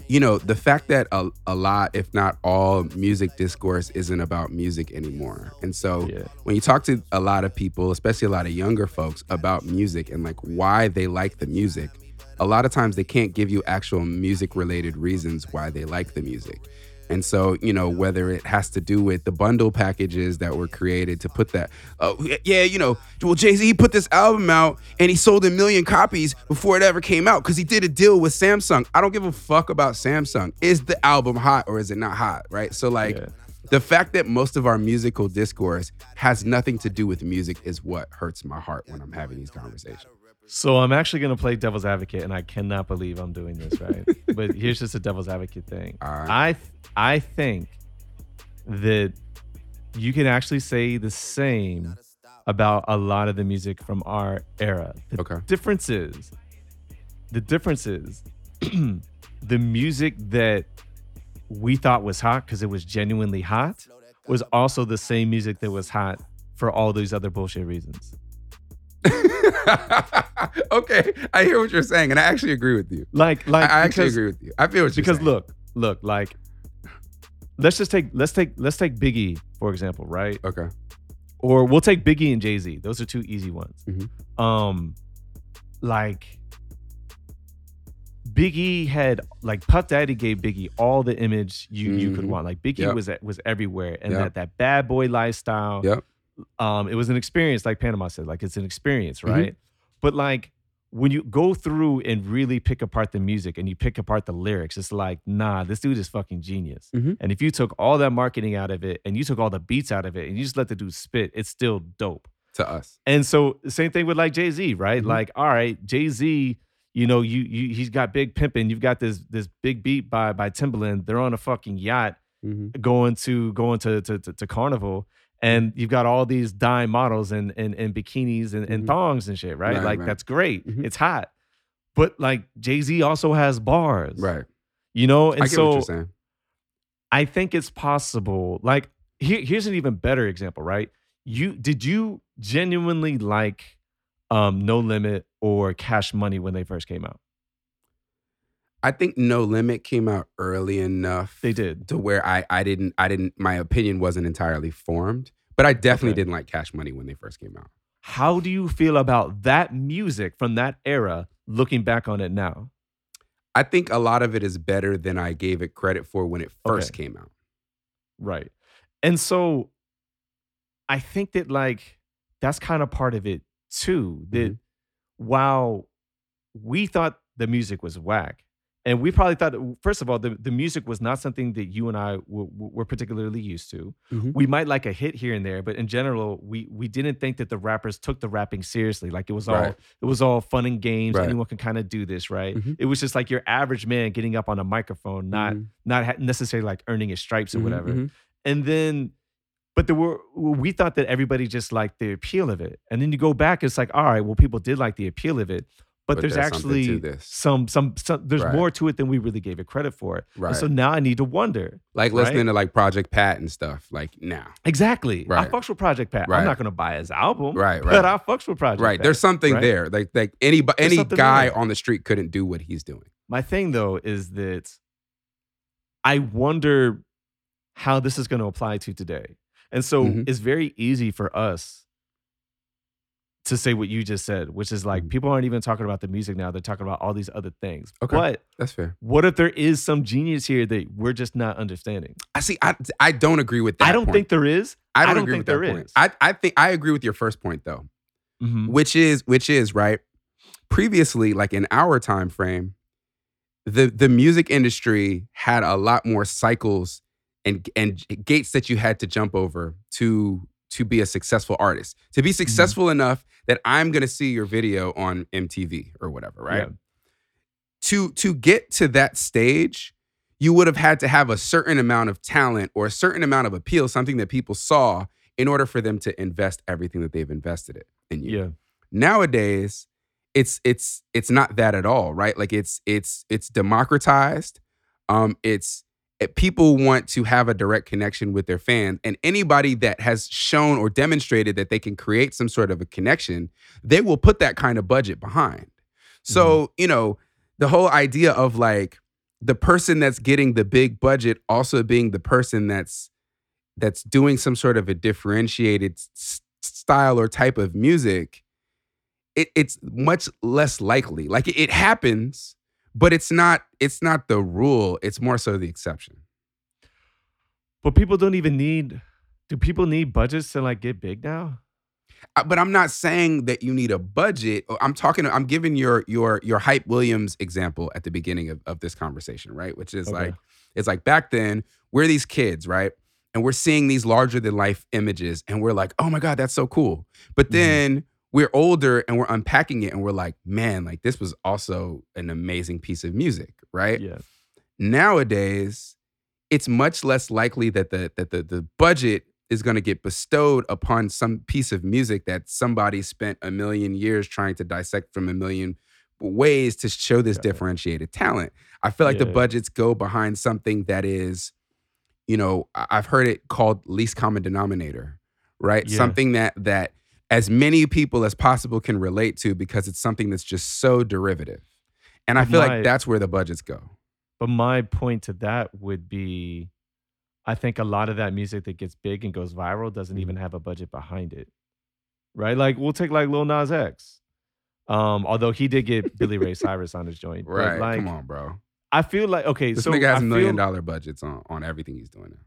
you know, the fact that a, a lot, if not all, music discourse isn't about music anymore. And so Yeah. when you talk to a lot of people, especially a lot of younger folks, about music and like why they like the music, a lot of times they can't give you actual music related reasons why they like the music. And so, you know, whether it has to do with the bundle packages that were created to put that, oh, yeah, you know, well, Jay Z put this album out and he sold a million copies before it ever came out because he did a deal with Samsung. I don't give a fuck about Samsung. Is the album hot or is it not hot? Right. So, like, Yeah. the fact that most of our musical discourse has nothing to do with music is what hurts my heart when I'm having these conversations. So i'm actually going to play devil's advocate and i cannot believe i'm doing this right but here's just a devil's advocate thing right. I th- I think that you can actually say the same about a lot of the music from our era. The Okay. difference is the difference is the music that we thought was hot because it was genuinely hot was also the same music that was hot for all these other bullshit reasons. okay, I hear what you're saying, and I actually agree with you. Like I, like I actually because- agree with you. I feel what you're because saying. look, look, like let's just take let's take let's take Biggie for example, right? Okay. Or we'll take Biggie and Jay Z. Those are two easy ones. Mhm. Um, like Biggie had like Puff Daddy gave Biggie all the image you you could Mhm. want. Like Biggie Yep. was was everywhere, and Yep. that that bad boy lifestyle. Yep. Um, it was an experience, like Panama said. Like it's an experience, Mhm. right? But like when you go through and really pick apart the music and you pick apart the lyrics, it's like, nah, this dude is fucking genius. Mhm. And if you took all that marketing out of it and you took all the beats out of it and you just let the dude spit, it's still dope. To us. And so same thing with like Jay Z, right? Mhm. Like, all right, Jay Z, you know, you you he's got big pimping. You've got this this big beat by by Timbaland. They're on a fucking yacht Mm-hmm. going to going to to, to, to carnival. And you've got all these dime models and and, and bikinis and, and Mhm. thongs and shit, right? Right, like right. that's great. Mhm. It's hot. But like Jay Z also has bars, Right. You know, and I so what you're saying. I think it's possible. Like here, here's an even better example, right? You did you genuinely like um No Limit or Cash Money when they first came out? I think No Limit came out early enough They did. to where I I didn't I didn't my opinion wasn't entirely formed. But I definitely Okay. didn't like Cash Money when they first came out. How do you feel about that music from that era looking back on it now? I think a lot of it is better than I gave it credit for when it first Okay. came out. Right. And so I think that like that's kind of part of it too. That mm-hmm. while we thought the music was whack, and we probably thought, first of all, the, the music was not something that you and I w- w- were particularly used to. Mhm. We might like a hit here and there, but in general, we we didn't think that the rappers took the rapping seriously. Like it was all Right. it was all fun and games. Right. Anyone can kind of do this, right? Mhm. It was just like your average man getting up on a microphone, not Mhm. not ha- necessarily like earning his stripes or Mhm, whatever. mhm. And then, but there were we thought that everybody just liked the appeal of it. And then you go back, it's like, all right, well, people did like the appeal of it, but, But there's, there's actually some some some there's Right. more to it than we really gave it credit for. And Right. so now I need to wonder. Like right? listening to like Project Pat and stuff. Like now. Exactly. Right. I fucks with Project Pat. Right. I'm not gonna buy his album. Right, Right. But. I fucks with Project Right. Pat. There's something there. Like like any There's any guy there. on the street couldn't do what he's doing. My thing though is that I wonder how this is going to apply to today. And so Mhm. it's very easy for us to say what you just said, which is like Mhm. people aren't even talking about the music now. They're talking about all these other things. Okay. But That's fair. what if there is some genius here that we're just not understanding? I see. I I don't agree with that. I don't point. think there is. I don't, don't agree think with that point. is. I I think I agree with your first point though, Mhm. which is which is right. Previously, like in our time frame, the the music industry had a lot more cycles and and gates that you had to jump over to to be a successful artist. To Mm-hmm. be successful enough that I'm going to see your video on MTV or whatever, right? Yeah. to to get to that stage you would have had to have a certain amount of talent or a certain amount of appeal something that people saw in order for them to invest everything that they've invested it in you Yeah. nowadays it's it's it's not that at all right like it's it's it's democratized um it's it- Eh, people want to have a direct connection with their fans and anybody that has shown or demonstrated that they can create some sort of a connection they will put that kind of budget behind. So mm-hmm. you know the whole idea of like the person that's getting the big budget also being the person that's that's doing some sort of a differentiated s- style or type of music it, it's much less likely. Like it, it happens but it's not it's not the rule it's more so the exception But people don't even need. Do people need budgets to like get big now? Uh, but i'm not saying that you need a budget Uh, i'm talking i'm giving your your your hype williams example at the beginning of, of this conversation right which is Okay. like it's like back then we're these kids right and we're seeing these larger than life images and we're like oh my god that's so cool but Mhm. then we're older and we're unpacking it and we're like man like this was also an amazing piece of music right Yeah. nowadays it's much less likely that the that the, the budget is going to get bestowed upon some piece of music that somebody spent a million years trying to dissect from a million ways to show this Yeah. differentiated talent i feel like the budgets go behind something that is you know i've heard it called least common denominator right Yeah. something that that as many people as possible can relate to because it's something that's just so derivative and i feel my- like that's where the budgets go But my point to that would be I think a lot of that music that gets big and goes viral doesn't even have a budget behind it. Right? Like we'll take like Lil Nas X. Um, although he did get Billy Ray Cyrus on his joint. Right. like Come on, bro. I feel like okay, This so nigga has I million feel dollar budgets on, on everything he's doing now.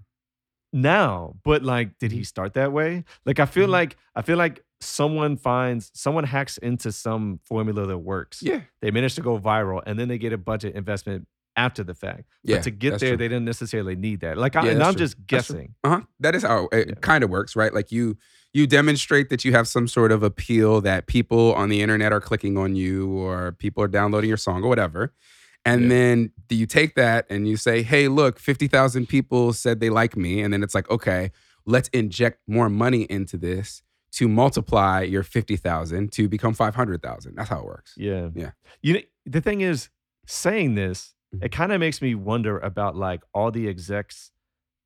now, but like, did he start that way? Like I feel Mhm. like I feel like someone finds someone hacks into some formula that works. Yeah. They manage to go viral and then they get a budget investment after the fact. Yeah. but to get there, true. they didn't necessarily need that. Like, I, yeah, and I'm true. just guessing. Uh-huh. That is how it Yeah. kind of works, right? Like you you demonstrate that you have some sort of appeal that people on the internet are clicking on you or people are downloading your song or whatever. And Yeah. then do you take that and you say, "Hey, look, 50,000 people said they like me." And then it's like, "Okay, let's inject more money into this to multiply your 50,000 to become 500,000." That's how it works. Yeah. Yeah. You know, the thing is, saying this, Mhm. it kind of makes me wonder about like all the execs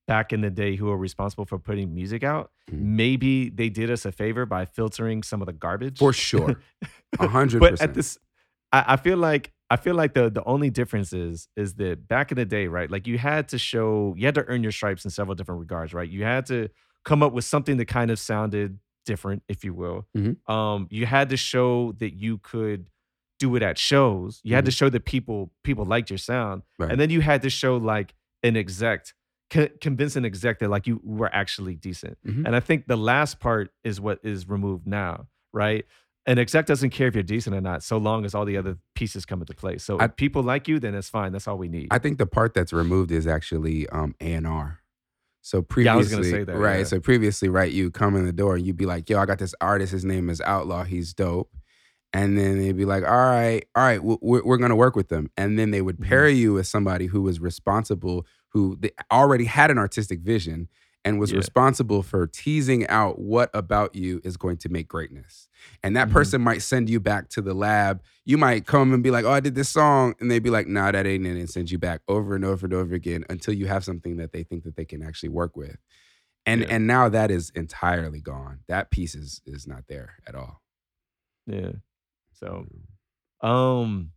back in the day who were responsible for putting music out. Mhm. Maybe they did us a favor by filtering some of the garbage. For sure. A 100%. but at this, I, I feel like I feel like the the only difference is is that back in the day, right? Like you had to show, you had to earn your stripes in several different regards, right? You had to come up with something that kind of sounded different, if you will. Mhm. Um, you had to show that you could do it at shows. You had to show that people people liked your sound, Mm-hmm. Right. and then you had to show like an exec, co- convince an exec that like you were actually decent. Mhm. And I think the last part is what is removed now, right? An exec doesn't care if you're decent or not, so long as all the other pieces come into play. So I- if people like you, then it's fine. That's all we need. I think the part that's removed is actually um A and R. So previously, Yeah, I was gonna say that, right? yeah. So previously, right? You come in the door and you'd be like, "Yo, I got this artist. His name is Outlaw. He's dope." And then they'd be like, "All right, all right, we're, we're gonna work with them." And then they would Mhm. pair you with somebody who was responsible, who they already had an artistic vision and was Yeah. responsible for teasing out what about you is going to make greatness. And that Mhm. person might send you back to the lab. You might come and be like, "Oh, I did this song," and they'd be like, "Nah, that ain't it," and send you back over and over and over again until you have something that they think that they can actually work with. And Yeah. and now that is entirely gone. That piece is is not there at all. yeah. So, um,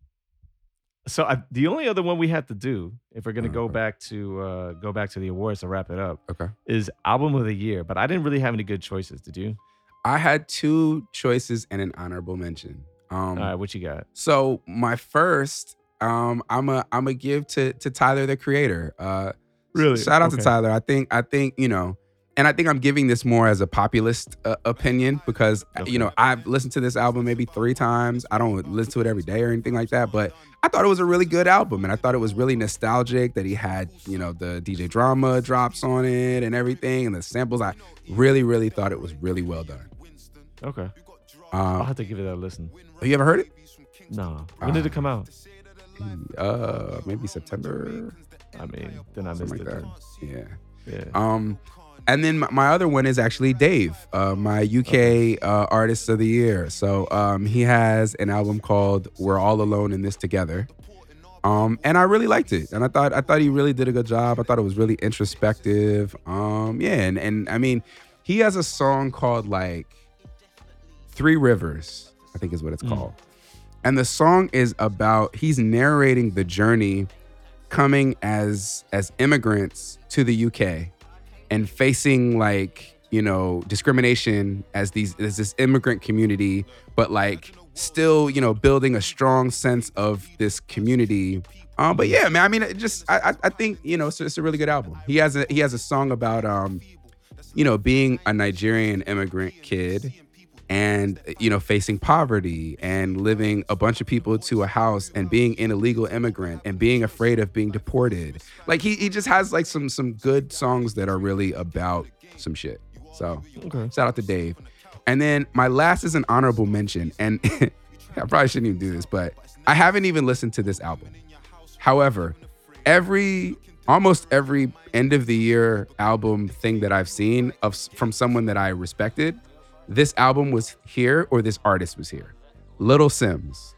so I, the only other one we have to do, if we're gonna go Okay. back to uh go back to the awards to wrap it up, Okay. is album of the year. But I didn't really have any good choices. Did you? I had two choices and an honorable mention. Um, All right, what you got? So my first, um, I'm a I'm a give to to Tyler the Creator. Uh, Really? Shout out Okay. to Tyler. I think I think you know, and I think I'm giving this more as a populist uh, opinion because uh, Okay. you know I've listened to this album maybe three times. I don't listen to it every day or anything like that, but I thought it was a really good album, and I thought it was really nostalgic that he had you know the DJ drama drops on it and everything, and the samples. I really really thought it was really well done. Okay, I'll Um, have to give it a listen. have you ever heard it? No, when did it Ah. come out? Uh, maybe September, I mean, then I missed something like it. that. then. Yeah. Yeah. Um, and then my, other one is actually Dave, uh, my UK uh, artist of the year. So um, he has an album called "We're All Alone in This Together," um, and I really liked it. And I thought I thought he really did a good job. I thought it was really introspective. Um, yeah, and and I mean, he has a song called like Three Rivers, I think is what it's Mm. called. And the song is about he's narrating the journey coming as as immigrants to the UK and facing like, you know, discrimination as these as this immigrant community, but like still, you know, building a strong sense of this community. Um, but yeah, man, I mean, it just I I, think, you know, it's, it's a really good album. He has a he has a song about um, you know, being a Nigerian immigrant kid and you know facing poverty and living a bunch of people to a house and being an illegal immigrant and being afraid of being deported. Like he, he just has like some some good songs that are really about some shit. So Okay. shout out to dave. And then my last is an honorable mention and i probably shouldn't even do this but i haven't even listened to this album. However every almost every end of the year album thing that i've seen of from someone that i respected this album was here or this artist was here. Little Simz.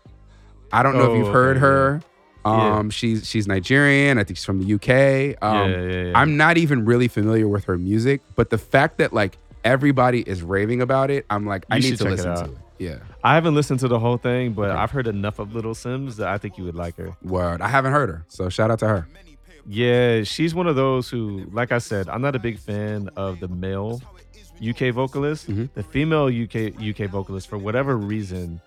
I don't know if Oh, you've heard okay, her. Yeah. Um, she's she's Nigerian. I think she's from the UK. Um, yeah, yeah, yeah. I'm not even really familiar with her music, but the fact that like everybody is raving about it, I'm like, I need to check it listen to it. Yeah. I haven't listened to the whole thing, but. I've heard enough of Little Simz that I think you would like her. Word. I haven't heard her. So shout out to her. Yeah, she's one of those who, like I said, I'm not a big fan of the male UK vocalist. Mhm. The female UK UK vocalist, for whatever reason,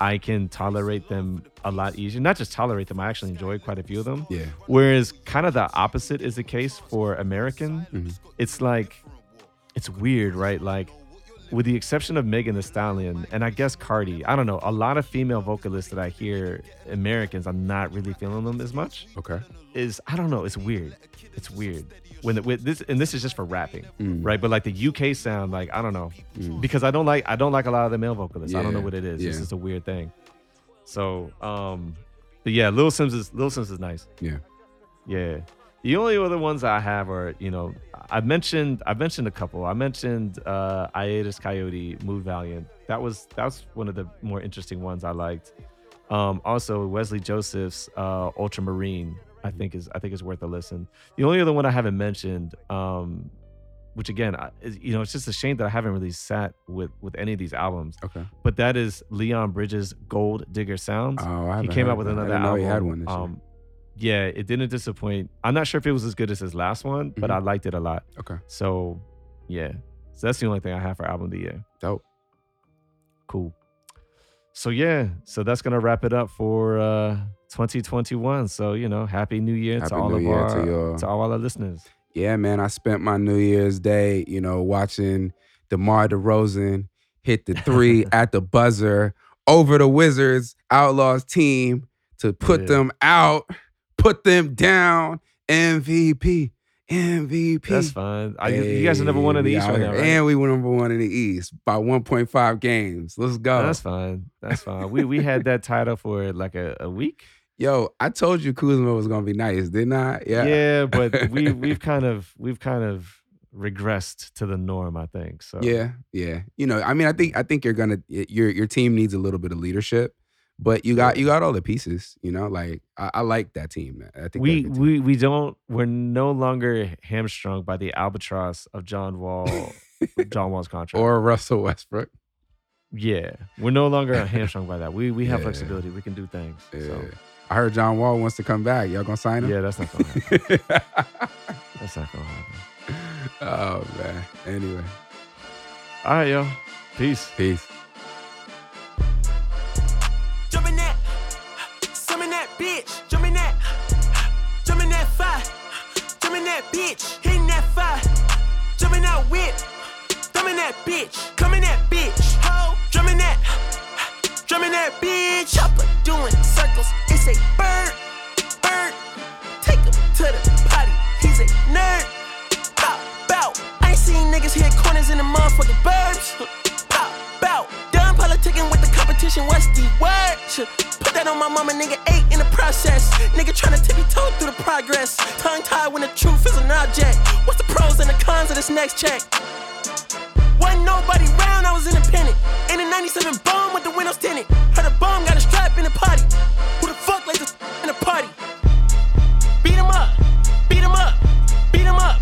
I can tolerate them a lot easier. Not just tolerate them, I actually enjoy quite a few of them. Yeah. Whereas kind of the opposite is the case for American. Mhm. It's like it's weird, right? Like with the exception of Megan Thee Stallion and I guess Cardi, I don't know, a lot of female vocalists that I hear Americans, I'm not really feeling them as much. Okay. Is I don't know, it's weird. It's weird. When the, with this and this is just for rapping, Mm. right? But like the UK sound, like I don't know, Mm. because I don't like I don't like a lot of the male vocalists. I don't know what it is. It's yeah. just a weird thing. So, um, but yeah, Lil Simz is Lil Simz is nice. Yeah. Yeah. The only other ones I have are, you know, I mentioned I mentioned a couple. I mentioned uh Hiatus Kaiyote, Mood Valiant. That was that was one of the more interesting ones I liked. Um also Wesley Joseph's uh Ultramarine, I think is I think is worth a listen. The only other one I haven't mentioned um which again, I, you know, it's just a shame that I haven't really sat with with any of these albums. Okay. But that is Leon Bridges' Gold-Diggers Sound. Oh, I he came out with that. Another album. he had one this year. um, yeah, it didn't disappoint. I'm not sure if it was as good as his last one, but Mhm. I liked it a lot. Okay. So, yeah. So that's the only thing I have for album of the year. Dope. Cool. So yeah, so that's gonna wrap it up for uh 2021. So you know, happy New Year Happy to all New of Year our to y'all. to all our listeners. Yeah, man. I spent my New Year's Day, you know, watching DeMar DeRozan hit the three at the buzzer over the Wizards Outlaws team to put Yeah. them out, put them down. MVP, MVP. That's fine. I, you guys are number one in the East right now, right? And we were number one in the East by 1.5 games. Let's go. That's fine. That's fine. We we had that title for like a, a week. Yo, I told you Kuzma was gonna be nice, didn't I? Yeah. Yeah, but we we've kind of we've kind of regressed to the norm, I think. So Yeah, yeah. You know, I mean, I think I think you're gonna your your team needs a little bit of leadership, but you got you got all the pieces. You know, like I, I like that team. I think we they're a good team. we we don't we're no longer hamstrung by the albatross of John Wall John Wall's contract. or Russell Westbrook. yeah, we're no longer hamstrung by that. We we have Yeah. flexibility. We can do things. Yeah. So I heard John Wall wants to come back. Y'all gonna sign him? yeah, that's not gonna happen. That's not gonna happen. oh man. Anyway, All right, yo. Peace. peace. Jumping that, summon that bitch. Jumping that, jumping that fire. Jumping that bitch, hitting that fire. Jumping that whip, thumbing that bitch. Coming that bitch, ho. Drumming that, drumming that bitch. Chopper doing circles. It's a bird, bird. Take him to the potty. He's a nerd. Pop bow. I ain't seen niggas hit corners in the motherfucking burbs. Pop bow. Done politicking with the competition. What's the word? Put that on my mama, nigga. Eight in the process. Nigga tryna tippy toe through the progress. Tongue tied when the truth is an object. What's the pros and the cons of this next check? Wasn't nobody round, I was independent. In a 97 bomb with the windows tinted. Heard a bomb the party. Who the fuck like this in the party? Beat 'em up, beat 'em up, beat 'em up,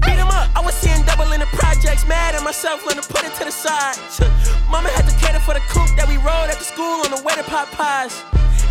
beat 'em up. I was seeing double in the projects, mad at myself, learning to put it to the side. Mama had to cater for the coupe that we rode at the school on the way to pot pies.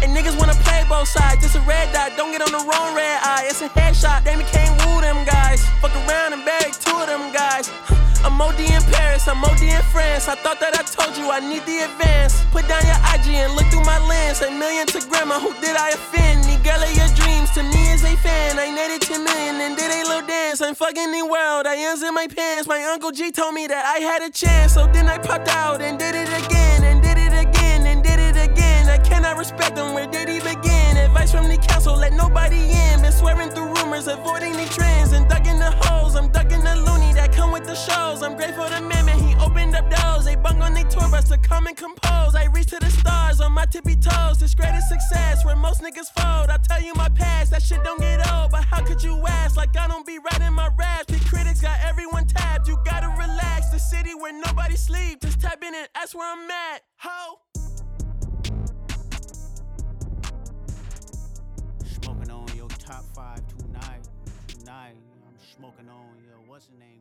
And niggas wanna play both sides. This a red dot, don't get on the wrong red eye. It's a headshot, they became woo them guys. Fuck around and bag two of them guys. I'm OD in Paris, I'm OD in France. I thought that I told you I need the advance. Put down your IG and look through my lens. A million to grandma, who did I offend? The girl of your dreams to me is a fan. I netted 10 million and did a little dance. I'm fucking the world, I ends in my pants. My uncle G told me that I had a chance. So then I popped out and did it again, and did it again, and did it again. I cannot respect them, where did he begin? Advice from the council, let nobody in. Been swearing through rumors, avoiding the trends, and ducking the holes. I'm ducking the loony with the shows. I'm grateful to man, he opened up doors. They bung on their tour bus to come and compose. I reach to the stars on my tippy toes. This greatest success where most niggas fold. I tell you my past, that shit don't get old. But how could you ask? Like I don't be writing my raps. The critics got everyone tapped. You gotta relax. The city where nobody sleep. Just tap in and ask where I'm at. Ho. Smoking on your top five tonight. Tonight. I'm smoking on your what's the name.